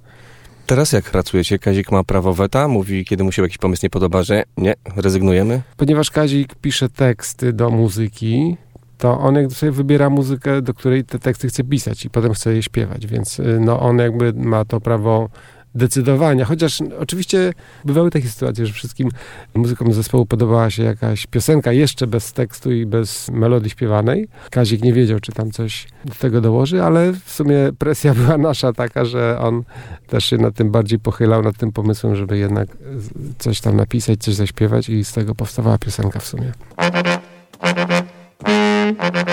S10: Teraz jak pracujecie? Kazik ma prawo weta, mówi, kiedy mu się jakiś pomysł nie podoba, że nie, rezygnujemy.
S12: Ponieważ Kazik pisze teksty do muzyki, to on jakby sobie wybiera muzykę, do której te teksty chce pisać i potem chce je śpiewać, więc y, no on jakby ma to prawo decydowania. Chociaż oczywiście bywały takie sytuacje, że wszystkim muzykom zespołu podobała się jakaś piosenka jeszcze bez tekstu i bez melodii śpiewanej. Kazik nie wiedział, czy tam coś do tego dołoży, ale w sumie presja była nasza taka, że on też się nad tym bardziej pochylał, nad tym pomysłem, żeby jednak coś tam napisać, coś zaśpiewać i z tego powstawała piosenka w sumie.
S11: Mm-hmm.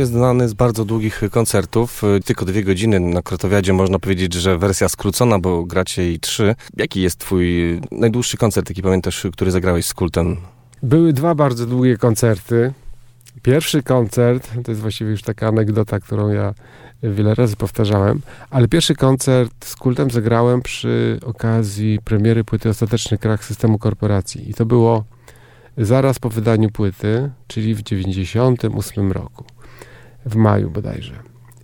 S11: Jest
S10: znany z bardzo długich koncertów, y, tylko dwie godziny. Na Krotowiadzie można powiedzieć, że wersja skrócona, bo gracie jej trzy. Jaki jest twój najdłuższy koncert, jaki pamiętasz, który zagrałeś z Kultem?
S12: Były dwa bardzo długie koncerty. Pierwszy koncert, to jest właściwie już taka anegdota, którą ja wiele razy powtarzałem, ale pierwszy koncert z kultem zagrałem przy okazji premiery płyty Ostateczny Krach Systemu Korporacji. I to było zaraz po wydaniu płyty, czyli w 98 roku, w maju bodajże.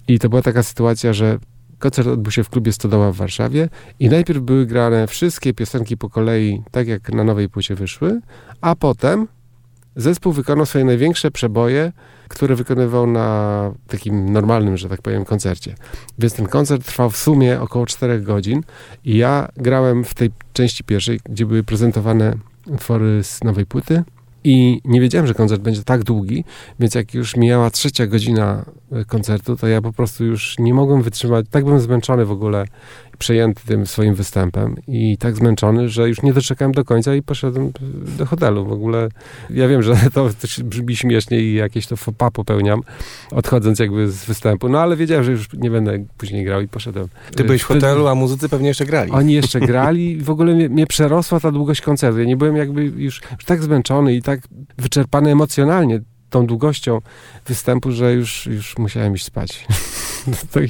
S12: I to była taka sytuacja, że koncert odbył się w klubie Stodoła w Warszawie i najpierw były grane wszystkie piosenki po kolei, tak jak na nowej płycie wyszły, a potem zespół wykonał swoje największe przeboje, które wykonywał na takim normalnym, że tak powiem, koncercie. Więc ten koncert trwał w sumie około 4 godzin i ja grałem w tej części pierwszej, gdzie były prezentowane utwory z nowej płyty i nie wiedziałem, że koncert będzie tak długi, więc jak już mijała trzecia godzina e, koncertu, to ja po prostu już nie mogłem wytrzymać, tak byłem zmęczony w ogóle, przejęty tym swoim występem i tak zmęczony, że już nie doczekałem do końca i poszedłem do hotelu. W ogóle ja wiem, że to, to brzmi śmiesznie i jakieś to pas popełniam, odchodząc jakby z występu, no ale wiedziałem, że już nie będę później grał i poszedłem.
S10: Ty byłeś w hotelu, a muzycy pewnie jeszcze grali.
S12: Oni jeszcze grali i w ogóle mnie, mnie przerosła ta długość koncertu. Ja nie byłem jakby już, już tak zmęczony i tak wyczerpany emocjonalnie tą długością występu, że już, już musiałem iść spać. To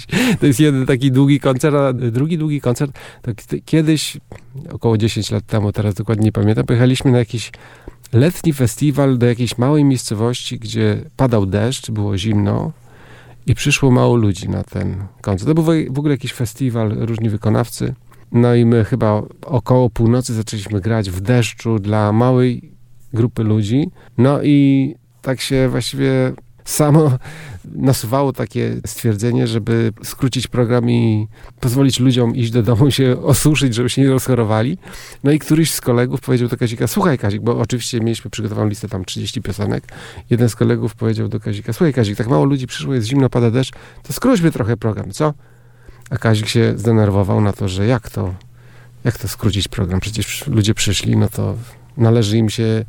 S12: to jest jeden taki długi koncert, a drugi długi koncert, to k- kiedyś, około 10 lat temu, teraz dokładnie nie pamiętam, pojechaliśmy na jakiś letni festiwal do jakiejś małej miejscowości, gdzie padał deszcz, było zimno i przyszło mało ludzi na ten koncert. To był w ogóle jakiś festiwal, różni wykonawcy. No i my chyba około północy zaczęliśmy grać w deszczu dla małej grupy ludzi. No i tak się właściwie samo nasuwało takie stwierdzenie, żeby skrócić program i pozwolić ludziom iść do domu, się osuszyć, żeby się nie rozchorowali. No i któryś z kolegów powiedział do Kazika, słuchaj Kazik, bo oczywiście mieliśmy przygotowaną listę tam 30 piosenek. Jeden z kolegów powiedział do Kazika, słuchaj Kazik, tak mało ludzi przyszło, jest zimno, pada deszcz, to skróćmy trochę program, co? A Kazik się zdenerwował na to, że jak to, jak to skrócić program? Przecież ludzie przyszli, no to należy im się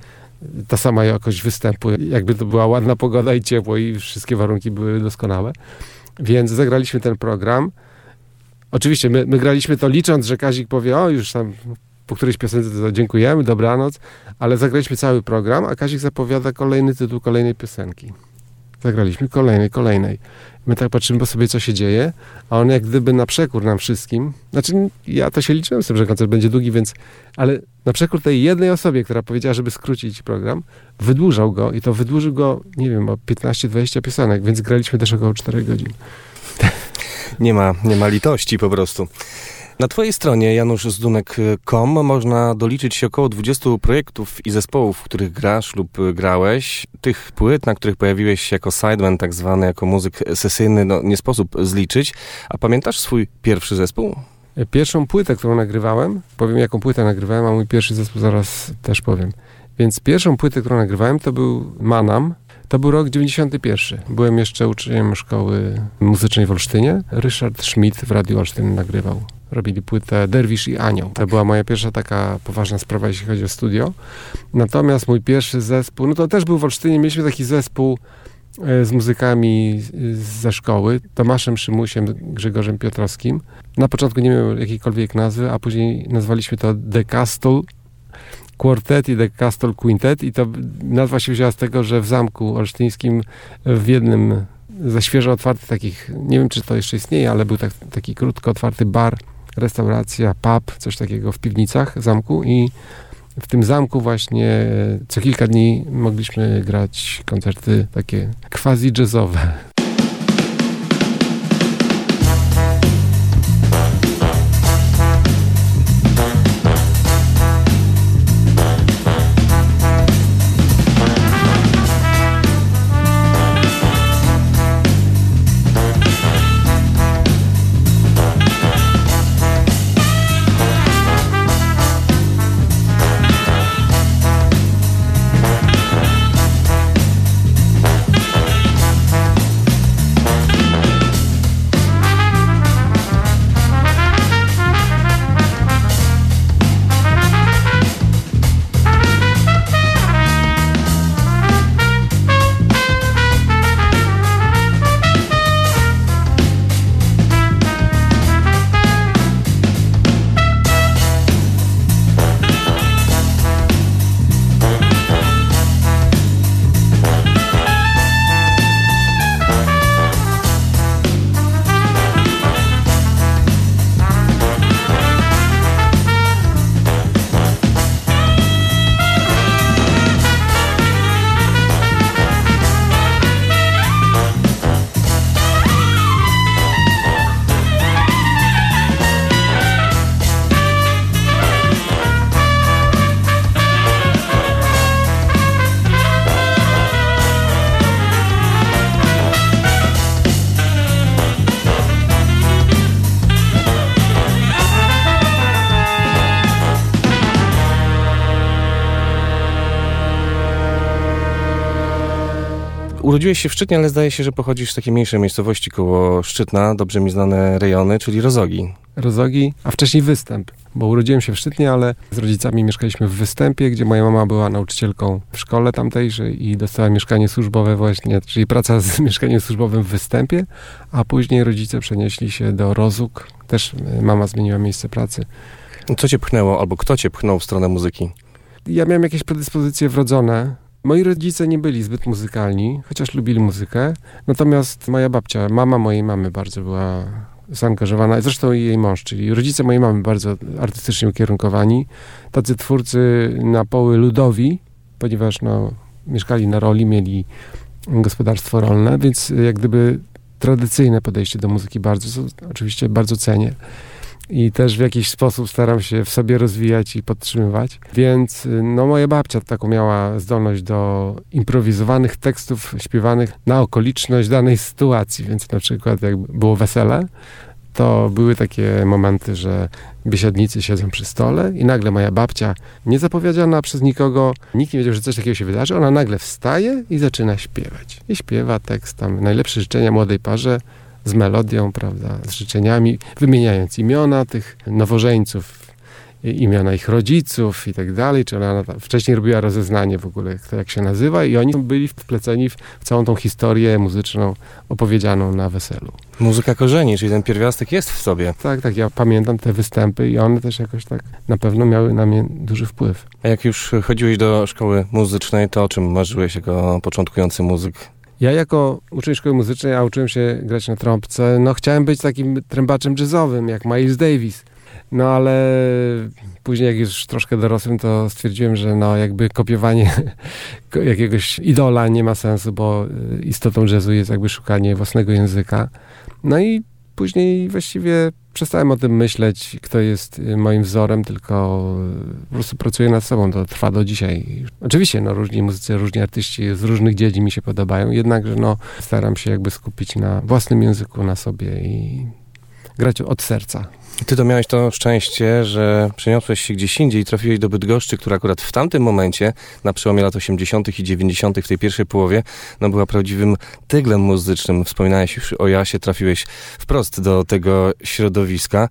S12: ta sama jakość występu, jakby to była ładna pogoda i ciepło i wszystkie warunki były doskonałe. Więc zagraliśmy ten program. Oczywiście my, my graliśmy to licząc, że Kazik powie, o już tam po którejś piosence to dziękujemy, dobranoc, ale zagraliśmy cały program, a Kazik zapowiada kolejny tytuł kolejnej piosenki. Zagraliśmy kolejnej, kolejnej. My tak patrzymy po sobie, co się dzieje, a on jak gdyby na przekór nam wszystkim, znaczy ja to się liczyłem z tym, że koncert będzie długi, więc, ale na przekór tej jednej osobie, która powiedziała, żeby skrócić program, wydłużał go i to wydłużył go, nie wiem, o 15-20 piosenek, więc graliśmy też około 4 godzin.
S10: Nie ma, nie ma litości po prostu. Na twojej stronie januszzdunek.com można doliczyć się około 20 projektów i zespołów, w których grasz lub grałeś. Tych płyt, na których pojawiłeś się jako sideman, tak zwany, jako muzyk sesyjny, no nie sposób zliczyć. A pamiętasz swój pierwszy zespół?
S12: Pierwszą płytę, którą nagrywałem, powiem jaką płytę nagrywałem, a mój pierwszy zespół zaraz też powiem. Więc pierwszą płytę, którą nagrywałem, to był Manam. To był rok 91. Byłem jeszcze uczniem szkoły muzycznej w Olsztynie. Ryszard Schmidt w Radiu Olsztyn nagrywał. Robili płytę Derwisz i Anioł. To była moja pierwsza taka poważna sprawa, jeśli chodzi o studio. Natomiast mój pierwszy zespół, no to też był w Olsztynie. Mieliśmy taki zespół e, z muzykami ze szkoły, Tomaszem Szymusiem, Grzegorzem Piotrowskim. Na początku nie miał jakiejkolwiek nazwy, a później nazwaliśmy to The Castle Quartet i The Castle Quintet i to nazwa się wzięła z tego, że w zamku olsztyńskim w jednym ze świeżo otwartych takich, nie wiem czy to jeszcze istnieje, ale był tak, taki krótko otwarty bar, restauracja, pub, coś takiego w piwnicach zamku i w tym zamku właśnie e, co kilka dni mogliśmy grać koncerty takie quasi jazzowe.
S3: Urodziłeś się w Szczytnie, ale zdaje się, że pochodzisz z takiej mniejszej miejscowości koło Szczytna, dobrze mi znane rejony, czyli Rozogi.
S12: Rozogi, a wcześniej Występ, bo urodziłem się w Szczytnie, ale z rodzicami mieszkaliśmy w Występie, gdzie moja mama była nauczycielką w szkole tamtejszej i dostała mieszkanie służbowe właśnie, czyli praca z mieszkaniem służbowym w Występie, a później rodzice przenieśli się do Rozóg, też y, mama zmieniła miejsce pracy.
S3: Co cię pchnęło, albo kto cię pchnął w stronę muzyki?
S12: Ja miałem jakieś predyspozycje wrodzone. Moi rodzice nie byli zbyt muzykalni, chociaż lubili muzykę. Natomiast moja babcia, mama mojej mamy bardzo była zaangażowana, zresztą i jej mąż, czyli rodzice mojej mamy bardzo artystycznie ukierunkowani. Tacy twórcy na poły ludowi, ponieważ no, mieszkali na roli, mieli gospodarstwo rolne, więc jak gdyby tradycyjne podejście do muzyki bardzo, oczywiście bardzo cenię i też w jakiś sposób staram się w sobie rozwijać i podtrzymywać. Więc y, no moja babcia taką miała zdolność do improwizowanych tekstów śpiewanych na okoliczność danej sytuacji, więc na przykład jak było wesele, to były takie momenty, że biesiadnicy siedzą przy stole i nagle moja babcia, niezapowiedziana przez nikogo, nikt nie wiedział, że coś takiego się wydarzy, ona nagle wstaje i zaczyna śpiewać. I śpiewa tekst tam, najlepsze życzenia młodej parze, z melodią, prawda, z życzeniami, wymieniając imiona tych nowożeńców, imiona ich rodziców i tak dalej, czy ona wcześniej robiła rozeznanie w ogóle, kto jak się nazywa i oni byli wpleceni w całą tą historię muzyczną opowiedzianą na weselu.
S3: Muzyka korzeni, czyli ten pierwiastek jest w sobie.
S12: Tak, tak, ja pamiętam te występy i one też jakoś tak na pewno miały na mnie duży wpływ.
S3: A jak już chodziłeś do szkoły muzycznej, to o czym marzyłeś jako początkujący muzyk?
S12: Ja jako uczeń szkoły muzycznej, a uczyłem się grać na trąbce, no chciałem być takim trębaczem jazzowym, jak Miles Davis. No ale później jak już troszkę dorosłem, to stwierdziłem, że no jakby kopiowanie ko- jakiegoś idola nie ma sensu, bo y, istotą jazzu jest jakby szukanie własnego języka. No i później właściwie przestałem o tym myśleć, kto jest y, moim wzorem, tylko y, po prostu pracuję nad sobą, to trwa do dzisiaj. Oczywiście, no różni muzycy, różni artyści z różnych dziedzin mi się podobają, jednakże no staram się jakby skupić na własnym języku, na sobie i grać od serca.
S3: Ty to miałeś to szczęście, że przeniosłeś się gdzieś indziej i trafiłeś do Bydgoszczy, która akurat w tamtym momencie, na przełomie lat 80. i 90. w tej pierwszej połowie, no była prawdziwym tyglem muzycznym. Wspominałeś już o Jasie, trafiłeś wprost do tego środowiska.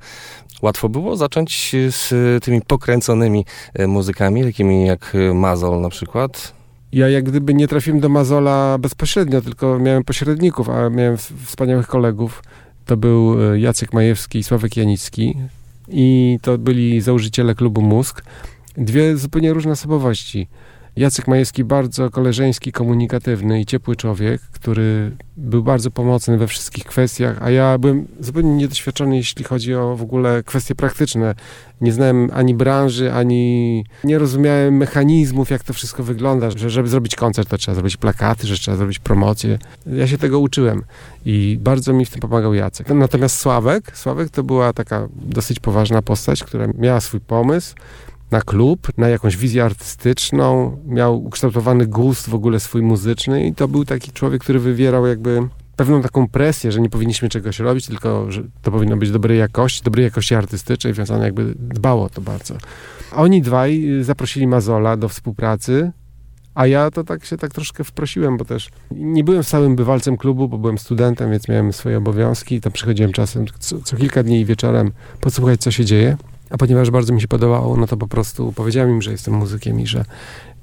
S3: Łatwo było zacząć z tymi pokręconymi e, muzykami, takimi jak Mazol na przykład.
S12: Ja jak gdyby nie trafiłem do Mazola bezpośrednio, tylko miałem pośredników, a miałem wspaniałych kolegów. To był e, Jacek Majewski i Sławek Janicki i to byli założyciele klubu Mózg. Dwie zupełnie różne osobowości. Jacek Majewski bardzo koleżeński, komunikatywny i ciepły człowiek, który był bardzo pomocny we wszystkich kwestiach, a ja byłem zupełnie niedoświadczony, jeśli chodzi o w ogóle kwestie praktyczne. Nie znałem ani branży, ani nie rozumiałem mechanizmów, jak to wszystko wygląda, że żeby zrobić koncert, to trzeba zrobić plakaty, że trzeba zrobić promocję. Ja się tego uczyłem i bardzo mi w tym pomagał Jacek. Natomiast Sławek, Sławek to była taka dosyć poważna postać, która miała swój pomysł, na klub, na jakąś wizję artystyczną, miał ukształtowany gust w ogóle swój muzyczny i to był taki człowiek, który wywierał jakby pewną taką presję, że nie powinniśmy czegoś robić, tylko że to powinno być dobrej jakości, dobrej jakości artystycznej, więc on jakby dbał o to bardzo. Oni dwaj zaprosili Mazola do współpracy, a ja to tak się tak troszkę wprosiłem, bo też nie byłem stałym bywalcem klubu, bo byłem studentem, więc miałem swoje obowiązki. Tam przychodziłem czasem co, co kilka dni wieczorem podsłuchać, co się dzieje. A ponieważ bardzo mi się podobało, no to po prostu powiedziałem im, że jestem muzykiem i że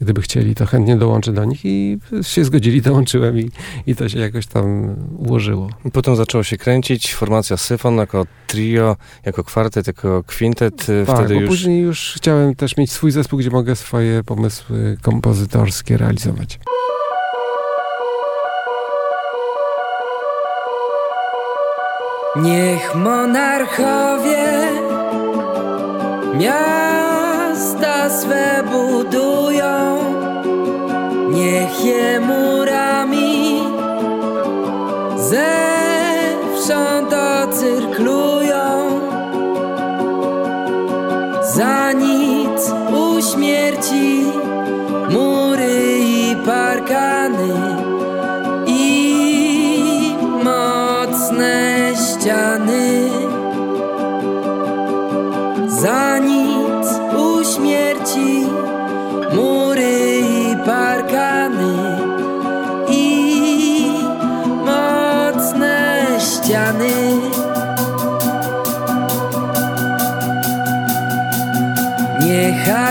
S12: gdyby chcieli, to chętnie dołączę do nich i się zgodzili, dołączyłem i, i to się jakoś tam ułożyło.
S3: Potem zaczęło się kręcić, formacja Syfon jako trio, jako kwartet, jako kwintet. e,
S12: Tak,
S3: Wtedy
S12: bo
S3: już
S12: później już chciałem też mieć swój zespół, gdzie mogę swoje pomysły kompozytorskie realizować.
S10: Niech monarchowie miasta swe budują, niech je murami. Zewsząd ocyrklują. Za nic u śmierci mury i parkany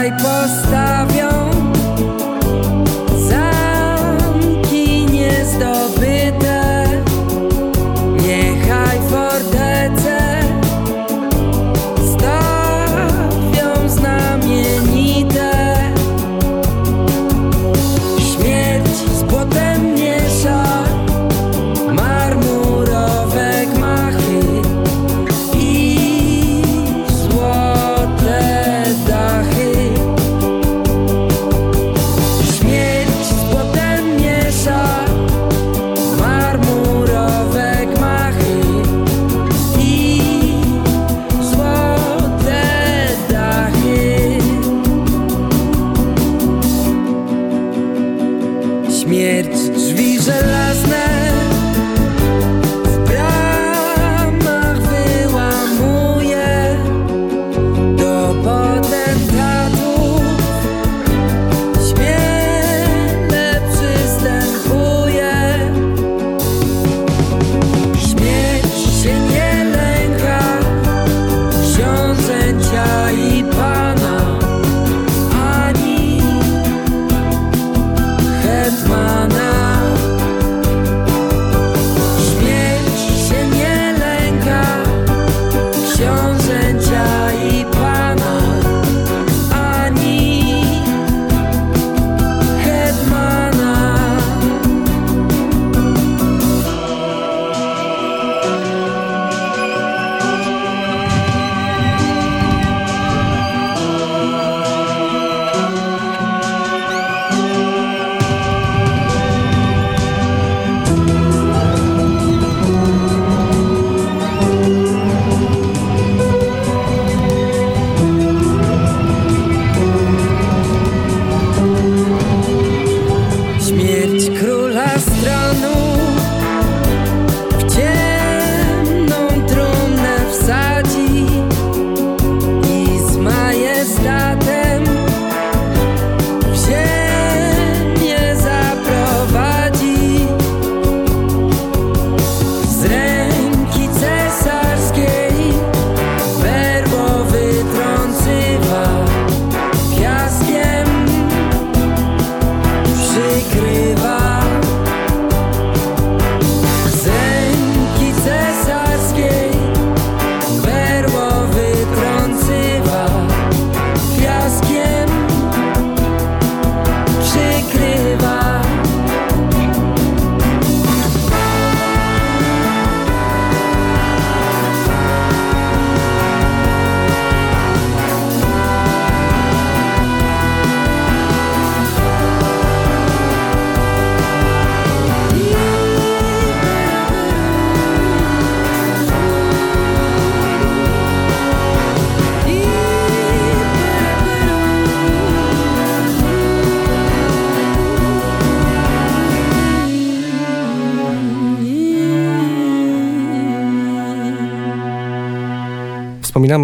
S10: vai postar.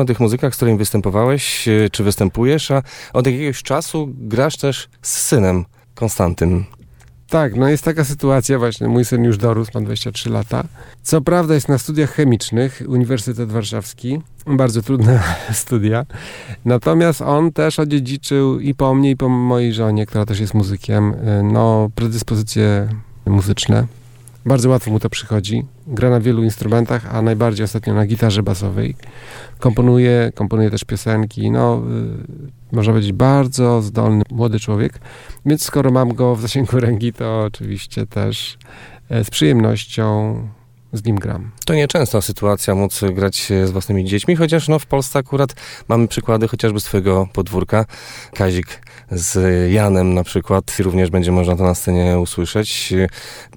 S10: Tych muzykach, z którymi występowałeś, e, czy występujesz, a od jakiegoś czasu grasz też z synem Konstantym.
S12: Tak, no jest taka sytuacja właśnie. Mój syn już dorósł, ma 23 lata. Co prawda jest na studiach chemicznych, Uniwersytet Warszawski. Bardzo trudne studia. Natomiast on też odziedziczył i po mnie, i po mojej żonie, która też jest muzykiem, y, no predyspozycje muzyczne. Bardzo łatwo mu to przychodzi. Gra na wielu instrumentach, a najbardziej ostatnio na gitarze basowej. Komponuje, komponuje też piosenki. No, y, można powiedzieć, bardzo zdolny młody człowiek. Więc skoro mam go w zasięgu ręki, to oczywiście też e, z przyjemnością z nim gram.
S10: To nieczęsta sytuacja móc grać z własnymi dziećmi, chociaż no, w Polsce akurat mamy przykłady chociażby z twojego podwórka. Kazik z Janem na przykład. Również będzie można to na scenie usłyszeć.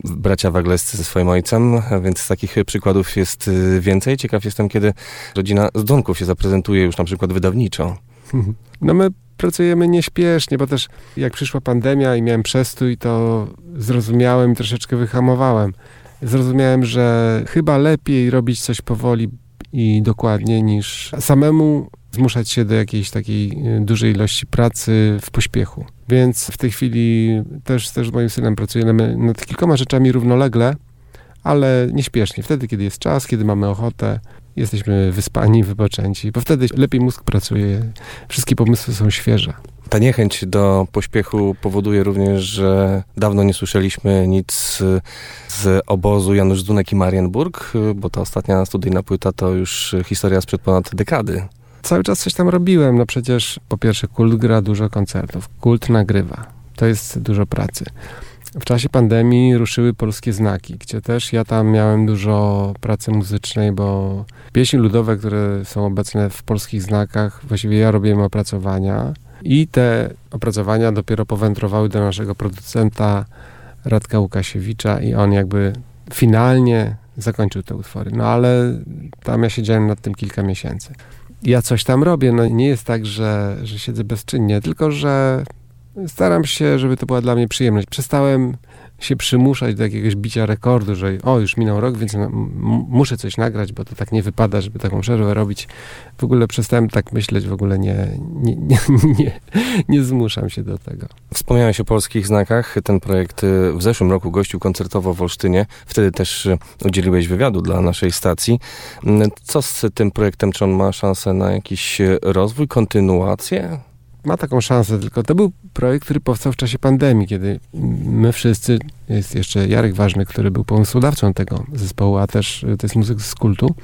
S10: Bracia Waglescy ze swoim ojcem, więc takich przykładów jest więcej. Ciekaw jestem, kiedy rodzina z Donków się zaprezentuje już na przykład wydawniczo.
S12: No my pracujemy nieśpiesznie, bo też jak przyszła pandemia i miałem przestój, to zrozumiałem i troszeczkę wyhamowałem. Zrozumiałem, że chyba lepiej robić coś powoli i dokładnie niż samemu zmuszać się do jakiejś takiej y, dużej ilości pracy w pośpiechu. Więc w tej chwili też, też z moim synem pracujemy nad kilkoma rzeczami równolegle, ale nieśpiesznie, wtedy, kiedy jest czas, kiedy mamy ochotę, jesteśmy wyspani, wypoczęci, bo wtedy lepiej mózg pracuje, wszystkie pomysły są świeże.
S10: Ta niechęć do pośpiechu powoduje również, że dawno nie słyszeliśmy nic y, z obozu Janusz Zdunek i Marienburg, y, bo ta ostatnia studyjna płyta to już historia sprzed ponad dekady.
S12: Cały czas coś tam robiłem, no przecież po pierwsze Kult gra dużo koncertów, Kult nagrywa, to jest dużo pracy. W czasie pandemii ruszyły polskie znaki, gdzie też ja tam miałem dużo pracy muzycznej, bo pieśni ludowe, które są obecne w polskich znakach, właściwie ja robiłem opracowania i te opracowania dopiero powędrowały do naszego producenta Radka Łukasiewicza i on jakby finalnie zakończył te utwory. No ale tam ja siedziałem nad tym kilka miesięcy. Ja coś tam robię, no nie jest tak, że, że siedzę bezczynnie, tylko że staram się, żeby to była dla mnie przyjemność. Przestałem się przymuszać do jakiegoś bicia rekordu, że o, już minął rok, więc muszę coś nagrać, bo to tak nie wypada, żeby taką przerwę robić. W ogóle przestałem tak myśleć, w ogóle nie, nie, nie, nie, nie zmuszam się do tego.
S10: Wspomniałeś o polskich znakach. Ten projekt y, w zeszłym roku gościł koncertowo w Olsztynie. Wtedy też y, udzieliłeś wywiadu dla naszej stacji. Mm, Co z tym projektem? Czy on ma szansę na jakiś y, rozwój, kontynuację?
S12: ma taką szansę, tylko to był projekt, który powstał w czasie pandemii, kiedy my wszyscy, jest jeszcze Jarek Ważny, który był pomysłodawcą tego zespołu, a też y, to jest muzyk z kultu.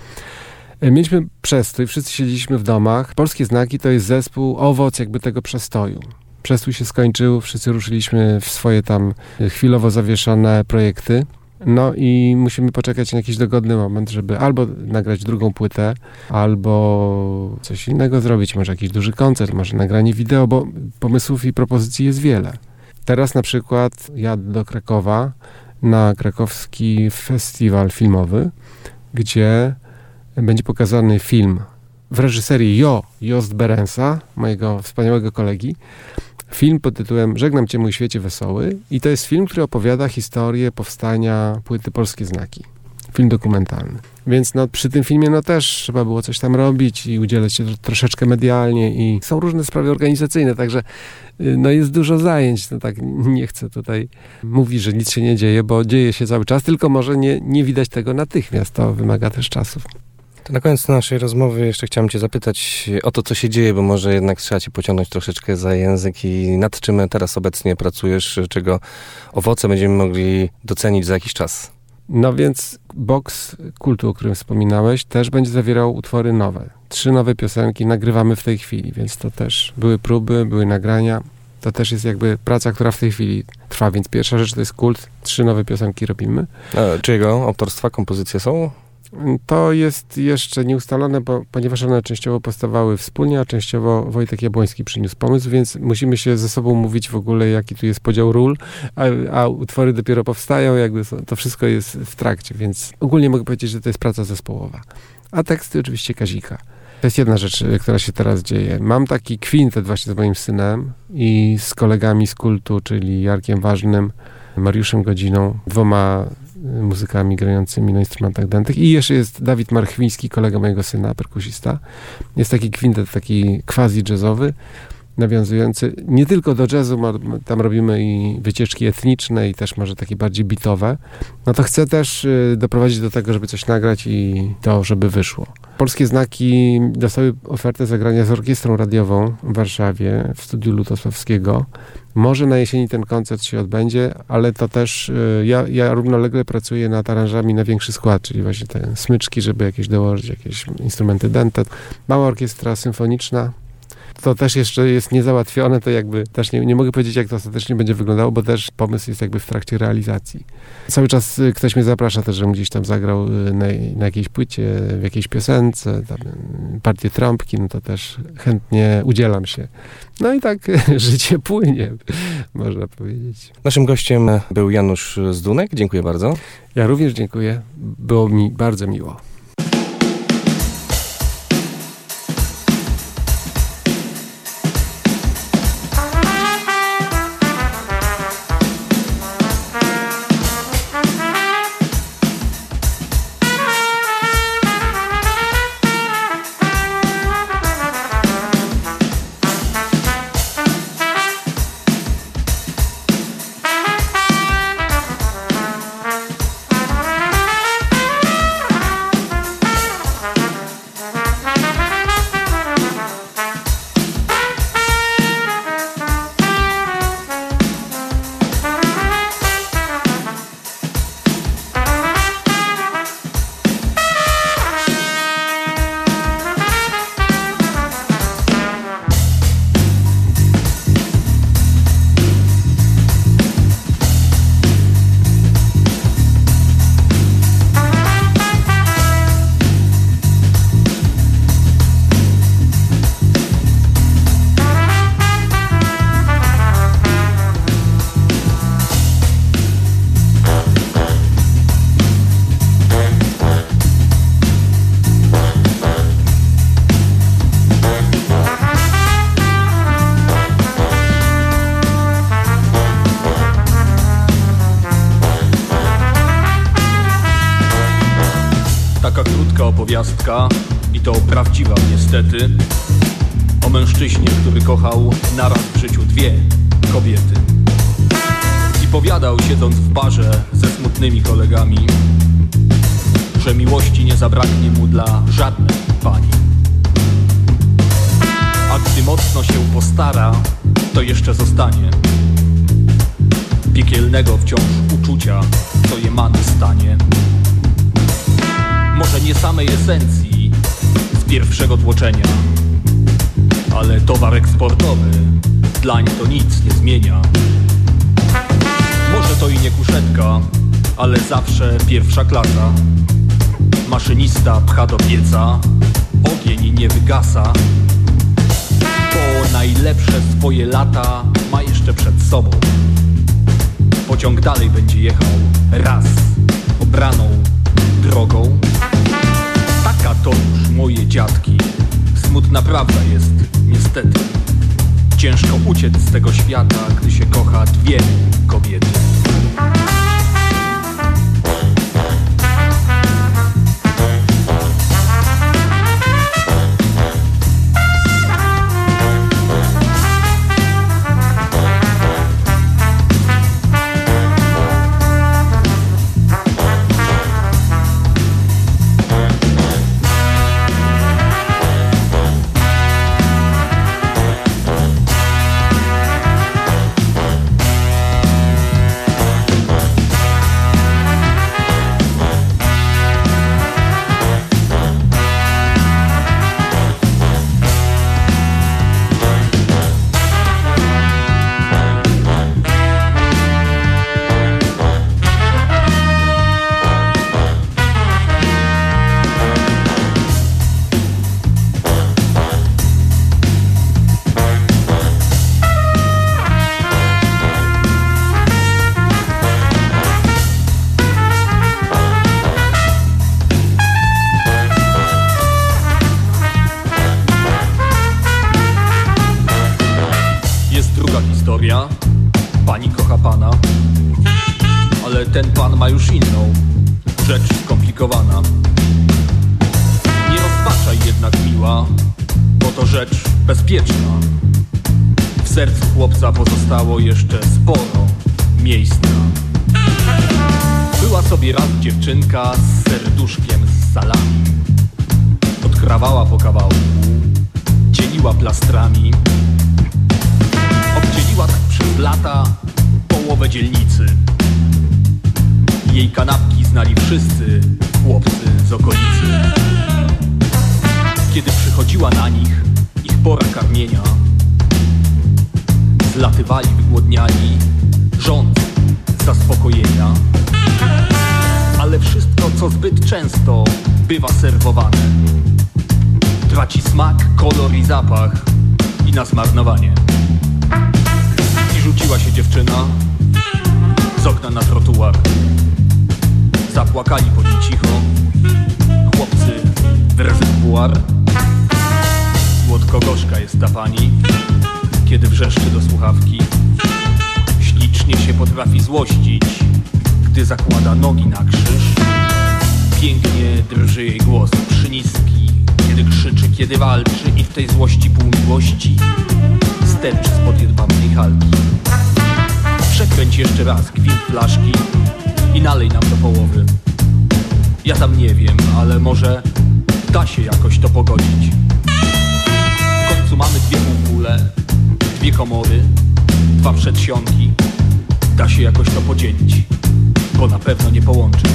S12: Y, Mieliśmy przestój, wszyscy siedzieliśmy w domach. Polskie Znaki to jest zespół, owoc jakby tego przestoju. Przestój się skończył, wszyscy ruszyliśmy w swoje tam y, chwilowo zawieszone projekty. No i musimy poczekać na jakiś dogodny moment, żeby albo nagrać drugą płytę, albo coś innego zrobić, może jakiś duży koncert, może nagranie wideo, bo pomysłów i propozycji jest wiele. Teraz na przykład jadę do Krakowa na krakowski festiwal filmowy, gdzie będzie pokazany film w reżyserii Jo Jost Berensa, mojego wspaniałego kolegi. Film pod tytułem Żegnam Cię mój świecie wesoły i to jest film, który opowiada historię powstania płyty Polskie Znaki. Film dokumentalny. Więc no, przy tym filmie no też trzeba było coś tam robić i udzielać się tro- troszeczkę medialnie i są różne sprawy organizacyjne, także y, no jest dużo zajęć. No tak nie chcę tutaj mówić, że nic się nie dzieje, bo dzieje się cały czas, tylko może nie, nie widać tego natychmiast. To wymaga też czasów.
S10: To na koniec naszej rozmowy jeszcze chciałem Cię zapytać o to, co się dzieje, bo może jednak trzeba Cię pociągnąć troszeczkę za język i nad czym teraz obecnie pracujesz, czego owoce będziemy mogli docenić za jakiś czas.
S12: No więc box kultu, o którym wspominałeś, też będzie zawierał utwory nowe. Trzy nowe piosenki nagrywamy w tej chwili, więc to też były próby, były nagrania. To też jest jakby praca, która w tej chwili trwa, więc pierwsza rzecz to jest kult, trzy nowe piosenki robimy.
S10: E, czyjego autorstwa, kompozycje są?
S12: To jest jeszcze nieustalone, bo, ponieważ one częściowo powstawały wspólnie, a częściowo Wojtek Jabłoński przyniósł pomysł, więc musimy się ze sobą mówić w ogóle, jaki tu jest podział ról, a, a utwory dopiero powstają, jakby to wszystko jest w trakcie, więc ogólnie mogę powiedzieć, że to jest praca zespołowa. A teksty oczywiście Kazika. To jest jedna rzecz, y, która się teraz dzieje. Mam taki kwintet właśnie z moim synem i z kolegami z kultu, czyli Jarkiem Ważnym, Mariuszem Godziną, dwoma muzykami grającymi na instrumentach dętych i jeszcze jest Dawid Marchwiński, kolega mojego syna, perkusista. Jest taki kwintet, taki quasi-jazzowy, nawiązujący nie tylko do jazzu, tam robimy i wycieczki etniczne i też może takie bardziej bitowe. No to chcę też y, doprowadzić do tego, żeby coś nagrać i to, żeby wyszło. Polskie Znaki dostały ofertę zagrania z orkiestrą radiową w Warszawie, w studiu Lutosławskiego. Może na jesieni ten koncert się odbędzie, ale to też y, ja, ja równolegle pracuję nad aranżami na większy skład, czyli właśnie te smyczki, żeby jakieś dołożyć, jakieś instrumenty dęte. Mała orkiestra symfoniczna. To też jeszcze jest niezałatwione, to jakby też nie, nie mogę powiedzieć, jak to ostatecznie będzie wyglądało, bo też pomysł jest jakby w trakcie realizacji. Cały czas y, ktoś mnie zaprasza też, żebym gdzieś tam zagrał y, na, na jakiejś płycie, w jakiejś piosence, tam, y, partię trąbki, no to też chętnie udzielam się. No i tak życie płynie, można powiedzieć.
S10: Naszym gościem był Janusz Zdunek. Dziękuję bardzo.
S12: Ja również dziękuję. Było mi bardzo miło.
S13: Zawsze pierwsza klasa. Maszynista pcha do pieca, ogień nie wygasa. Bo najlepsze swoje lata ma jeszcze przed sobą. Pociąg dalej będzie jechał raz obraną drogą. Taka to już moje dziadki. Smutna prawda jest, niestety. Ciężko uciec z tego świata, gdy się kocha dwie kobiety. Sercu chłopca pozostało jeszcze sporo miejsca. Była sobie raz dziewczynka z serduszkiem z salami. Odkrawała po kawałku, dzieliła plastrami. Obdzieliła tak przez lata połowę dzielnicy. Jej kanapki znali wszyscy chłopcy z okolicy. Kiedy przychodziła na nich ich pora karmienia, zlatywali wygłodniali, rząd zaspokojenia. Ale wszystko, co zbyt często bywa serwowane, traci smak, kolor i zapach i na zmarnowanie. I rzuciła się dziewczyna z okna na trotuar. Zapłakali po niej cicho chłopcy w rezerwuar. Słodko-gorzka jest ta pani, kiedy wrzeszczy do słuchawki. Ślicznie się potrafi złościć, gdy zakłada nogi na krzyż. Pięknie drży jej głos przyniski, kiedy krzyczy, kiedy walczy i w tej złości pół miłości sterczy spod jedwabnej halki. Przekręć jeszcze raz gwint flaszki i nalej nam do połowy. Ja tam nie wiem, ale może da się jakoś to pogodzić. W końcu mamy dwie półkule, dwie komory, dwa przedsionki. Da się jakoś to podzielić, bo na pewno nie połączyć.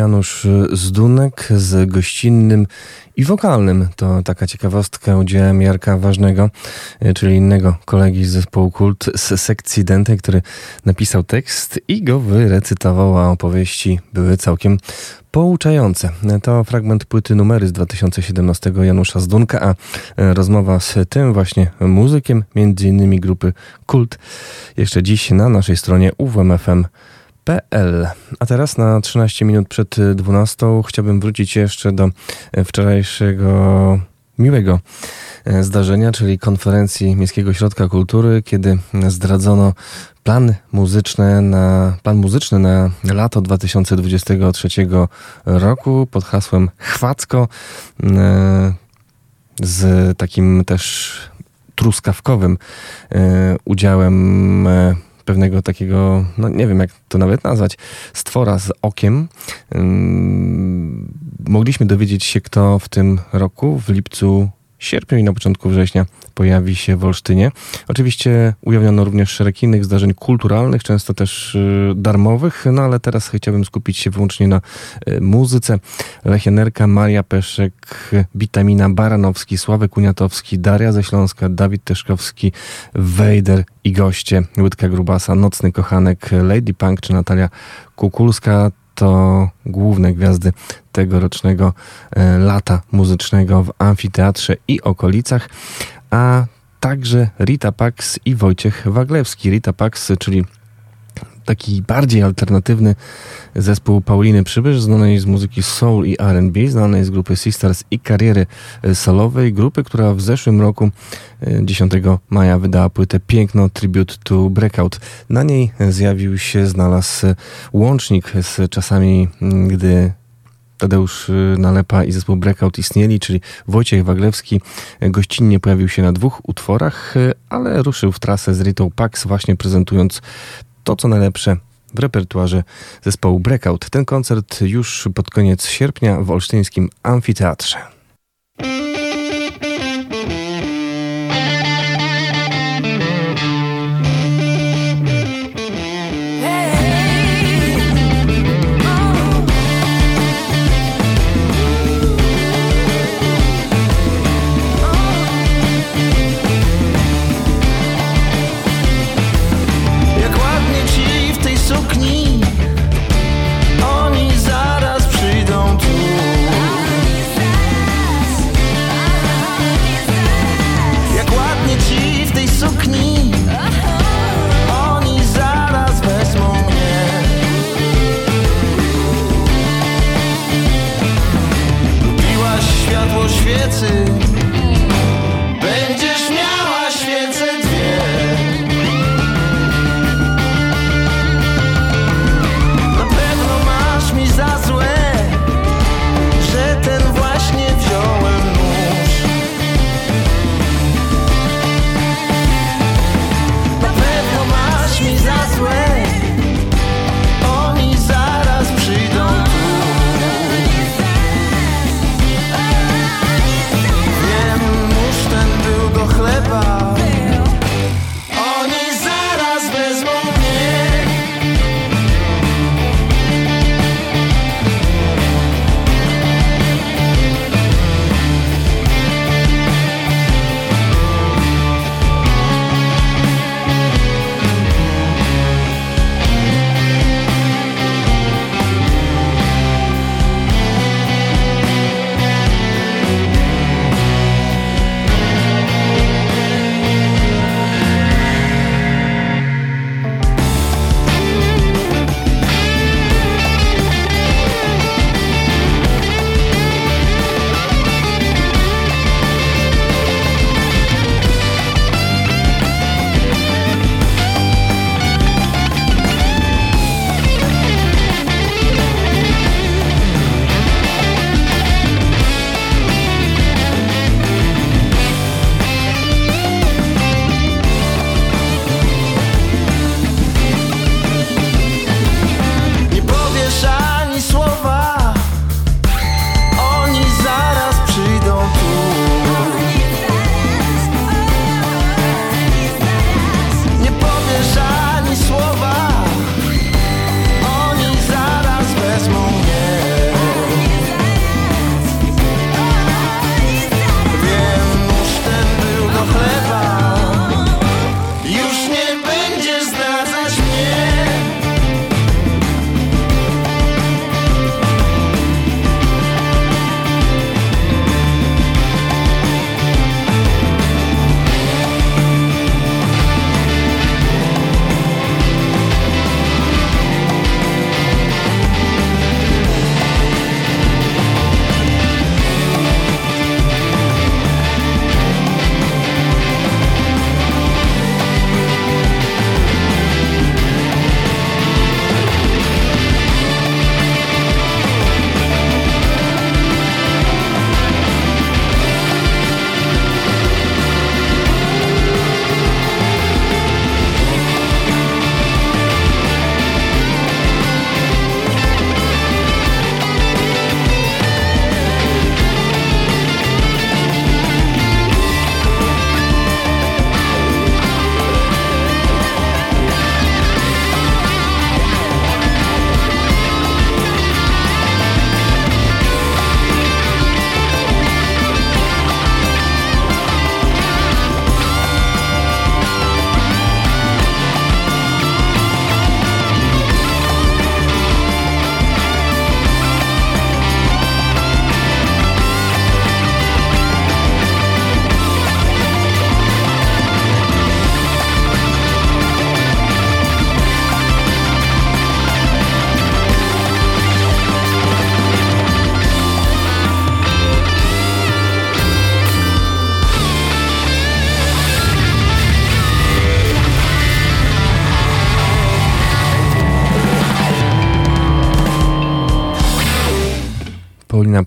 S3: Janusz Zdunek z gościnnym i wokalnym. To taka ciekawostka udziałem Jarka Ważnego, e, czyli innego kolegi z zespołu Kult z sekcji Dente, który napisał tekst i go wyrecytował, a opowieści były całkiem pouczające. To fragment płyty numery z 2017 Janusza Zdunka, a e, rozmowa z tym właśnie muzykiem, między innymi grupy Kult, jeszcze dziś na naszej stronie uwmfm.pl. A teraz na 13 minut przed 12 chciałbym wrócić jeszcze do e, wczorajszego miłego e, zdarzenia, czyli konferencji Miejskiego Ośrodka Kultury, kiedy zdradzono plan muzyczny na, plan muzyczny na lato 2023 roku pod hasłem Chwacko z takim też truskawkowym udziałem pewnego takiego, no nie wiem jak to nawet nazwać, stwora z okiem. Mogliśmy dowiedzieć się, kto w tym roku, w lipcu, sierpniu i na początku września pojawi się w Olsztynie. Oczywiście ujawniono również szereg innych zdarzeń kulturalnych, często też y, darmowych, no ale teraz chciałbym skupić się wyłącznie na y, muzyce. Lechienerka, Maria Peszek, Witamina Baranowski, Sławek Uniatowski, Daria ze Śląska, Dawid Teszkowski, Wejder i goście Łydka Grubasa, Nocny Kochanek, Lady Punk czy Natalia Kukulska to główne gwiazdy tegorocznego e, lata muzycznego w amfiteatrze i okolicach, a także Rita Pax i Wojciech Waglewski. Rita Pax, czyli taki bardziej alternatywny zespół Pauliny Przybysz, znanej z muzyki soul i R&B, znanej z grupy Sisters i kariery solowej, grupy, która w zeszłym roku 10 maja wydała płytę Piękno Tribute to Breakout. Na niej zjawił się, znalazł łącznik z czasami, gdy Tadeusz Nalepa i zespół Breakout istnieli, czyli Wojciech Waglewski gościnnie pojawił się na dwóch utworach, ale ruszył w trasę z Ritą Pax, właśnie prezentując to, co najlepsze w repertuarze zespołu Breakout. Ten koncert już pod koniec sierpnia w olsztyńskim amfiteatrze.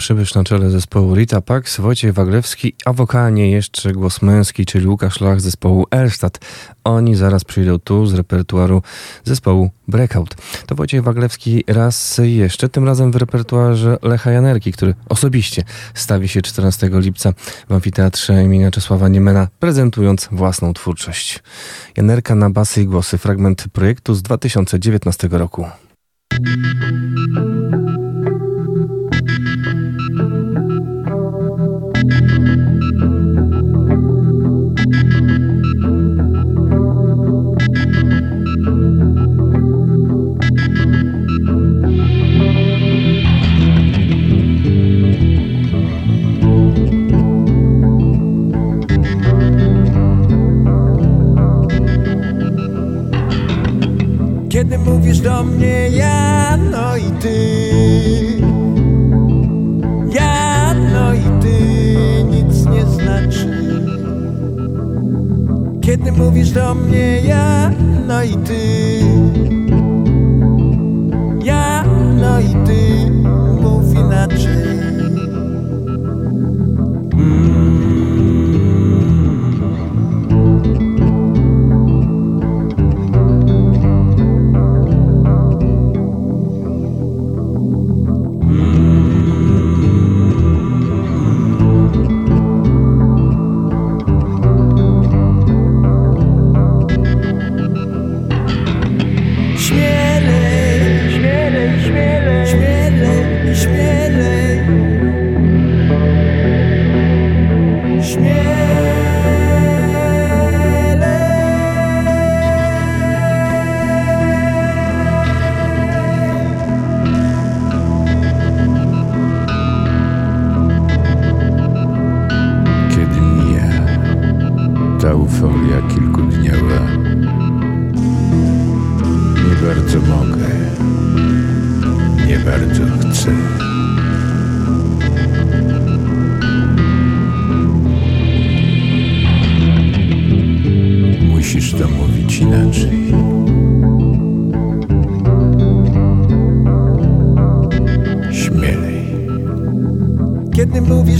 S3: Przybysz na czele zespołu Rita Pax, Wojciech Waglewski, a wokalnie jeszcze głos męski, czyli Łukasz Lach z zespołu Elstadt. Oni zaraz przyjdą tu z repertuaru zespołu Breakout. To Wojciech Waglewski raz jeszcze, tym razem w repertuarze Lecha Janerki, który osobiście stawi się 14 lipca w amfiteatrze imienia Czesława Niemena, prezentując własną twórczość. Janerka na basy i głosy, fragment projektu z 2019 roku.
S2: Mnie ja, no i ty. Ja, no i ty nic nie znaczy. Kiedy mówisz do mnie ja, no i ty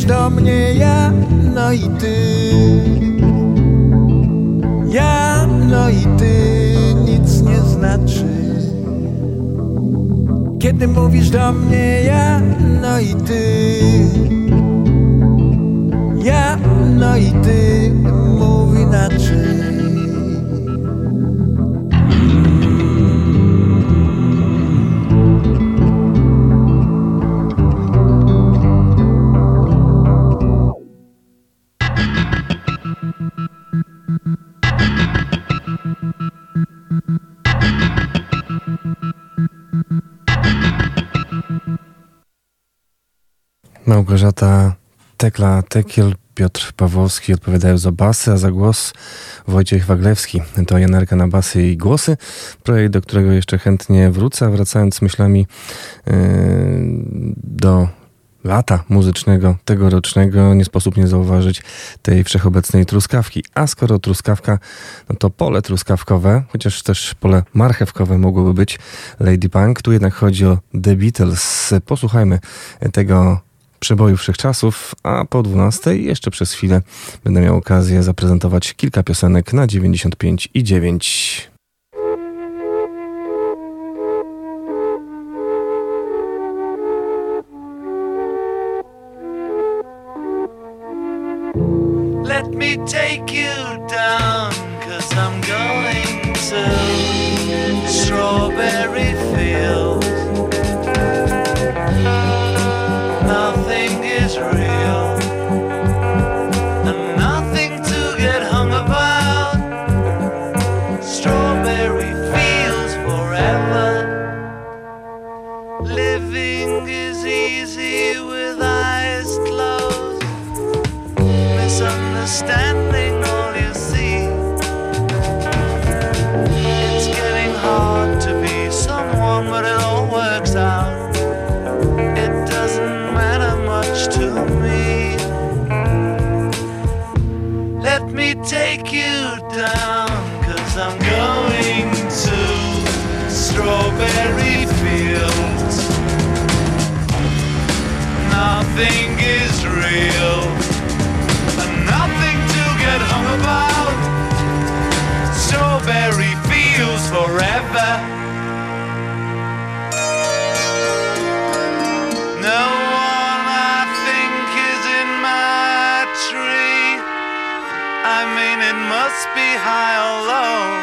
S2: Mówisz do mnie ja, no i ty. Ja, no i ty nic nie znaczy. Kiedy mówisz do mnie ja, no i ty. Ja, no i ty mów inaczej
S3: Małgorzata Tekla Tekiel, Piotr Pawłowski odpowiadają za basy, a za głos Wojciech Waglewski. To Janerka na basy i głosy. Projekt, do którego jeszcze chętnie wrócę, wracając myślami yy, do lata muzycznego tegorocznego nie sposób nie zauważyć tej wszechobecnej truskawki. A skoro truskawka, no to pole truskawkowe, chociaż też pole marchewkowe mogłoby być Lady Punk. Tu jednak chodzi o The Beatles. Posłuchajmy tego przeboju wszechczasów, a po 12 jeszcze przez chwilę będę miał okazję zaprezentować kilka piosenek na 95 i 9.
S8: Let me take you down, cause I'm going to Strawberry Fields. Nothing is real, and nothing to get hung about. Strawberry fields forever. No one I think is in my tree. I mean, it must be high or low.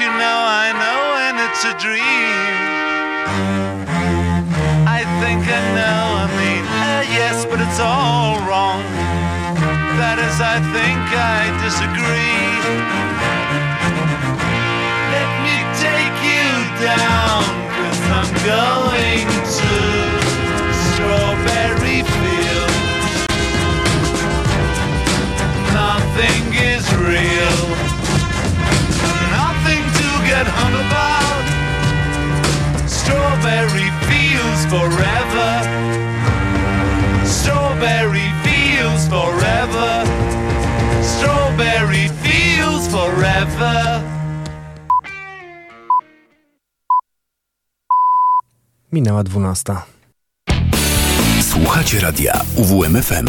S8: You know, I know when it's a dream. I think I know, I mean, uh, yes, but it's all wrong. That is, I think I disagree. Let me take you down, cause I'm going get hung about. Strawberry fields forever. Strawberry fields forever. Strawberry fields forever.
S3: Minęła dwunasta.
S1: Słuchacie radia UWMFM.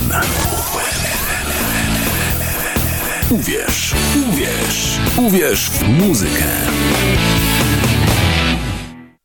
S1: Uwierz, uwierz, uwierz w muzykę.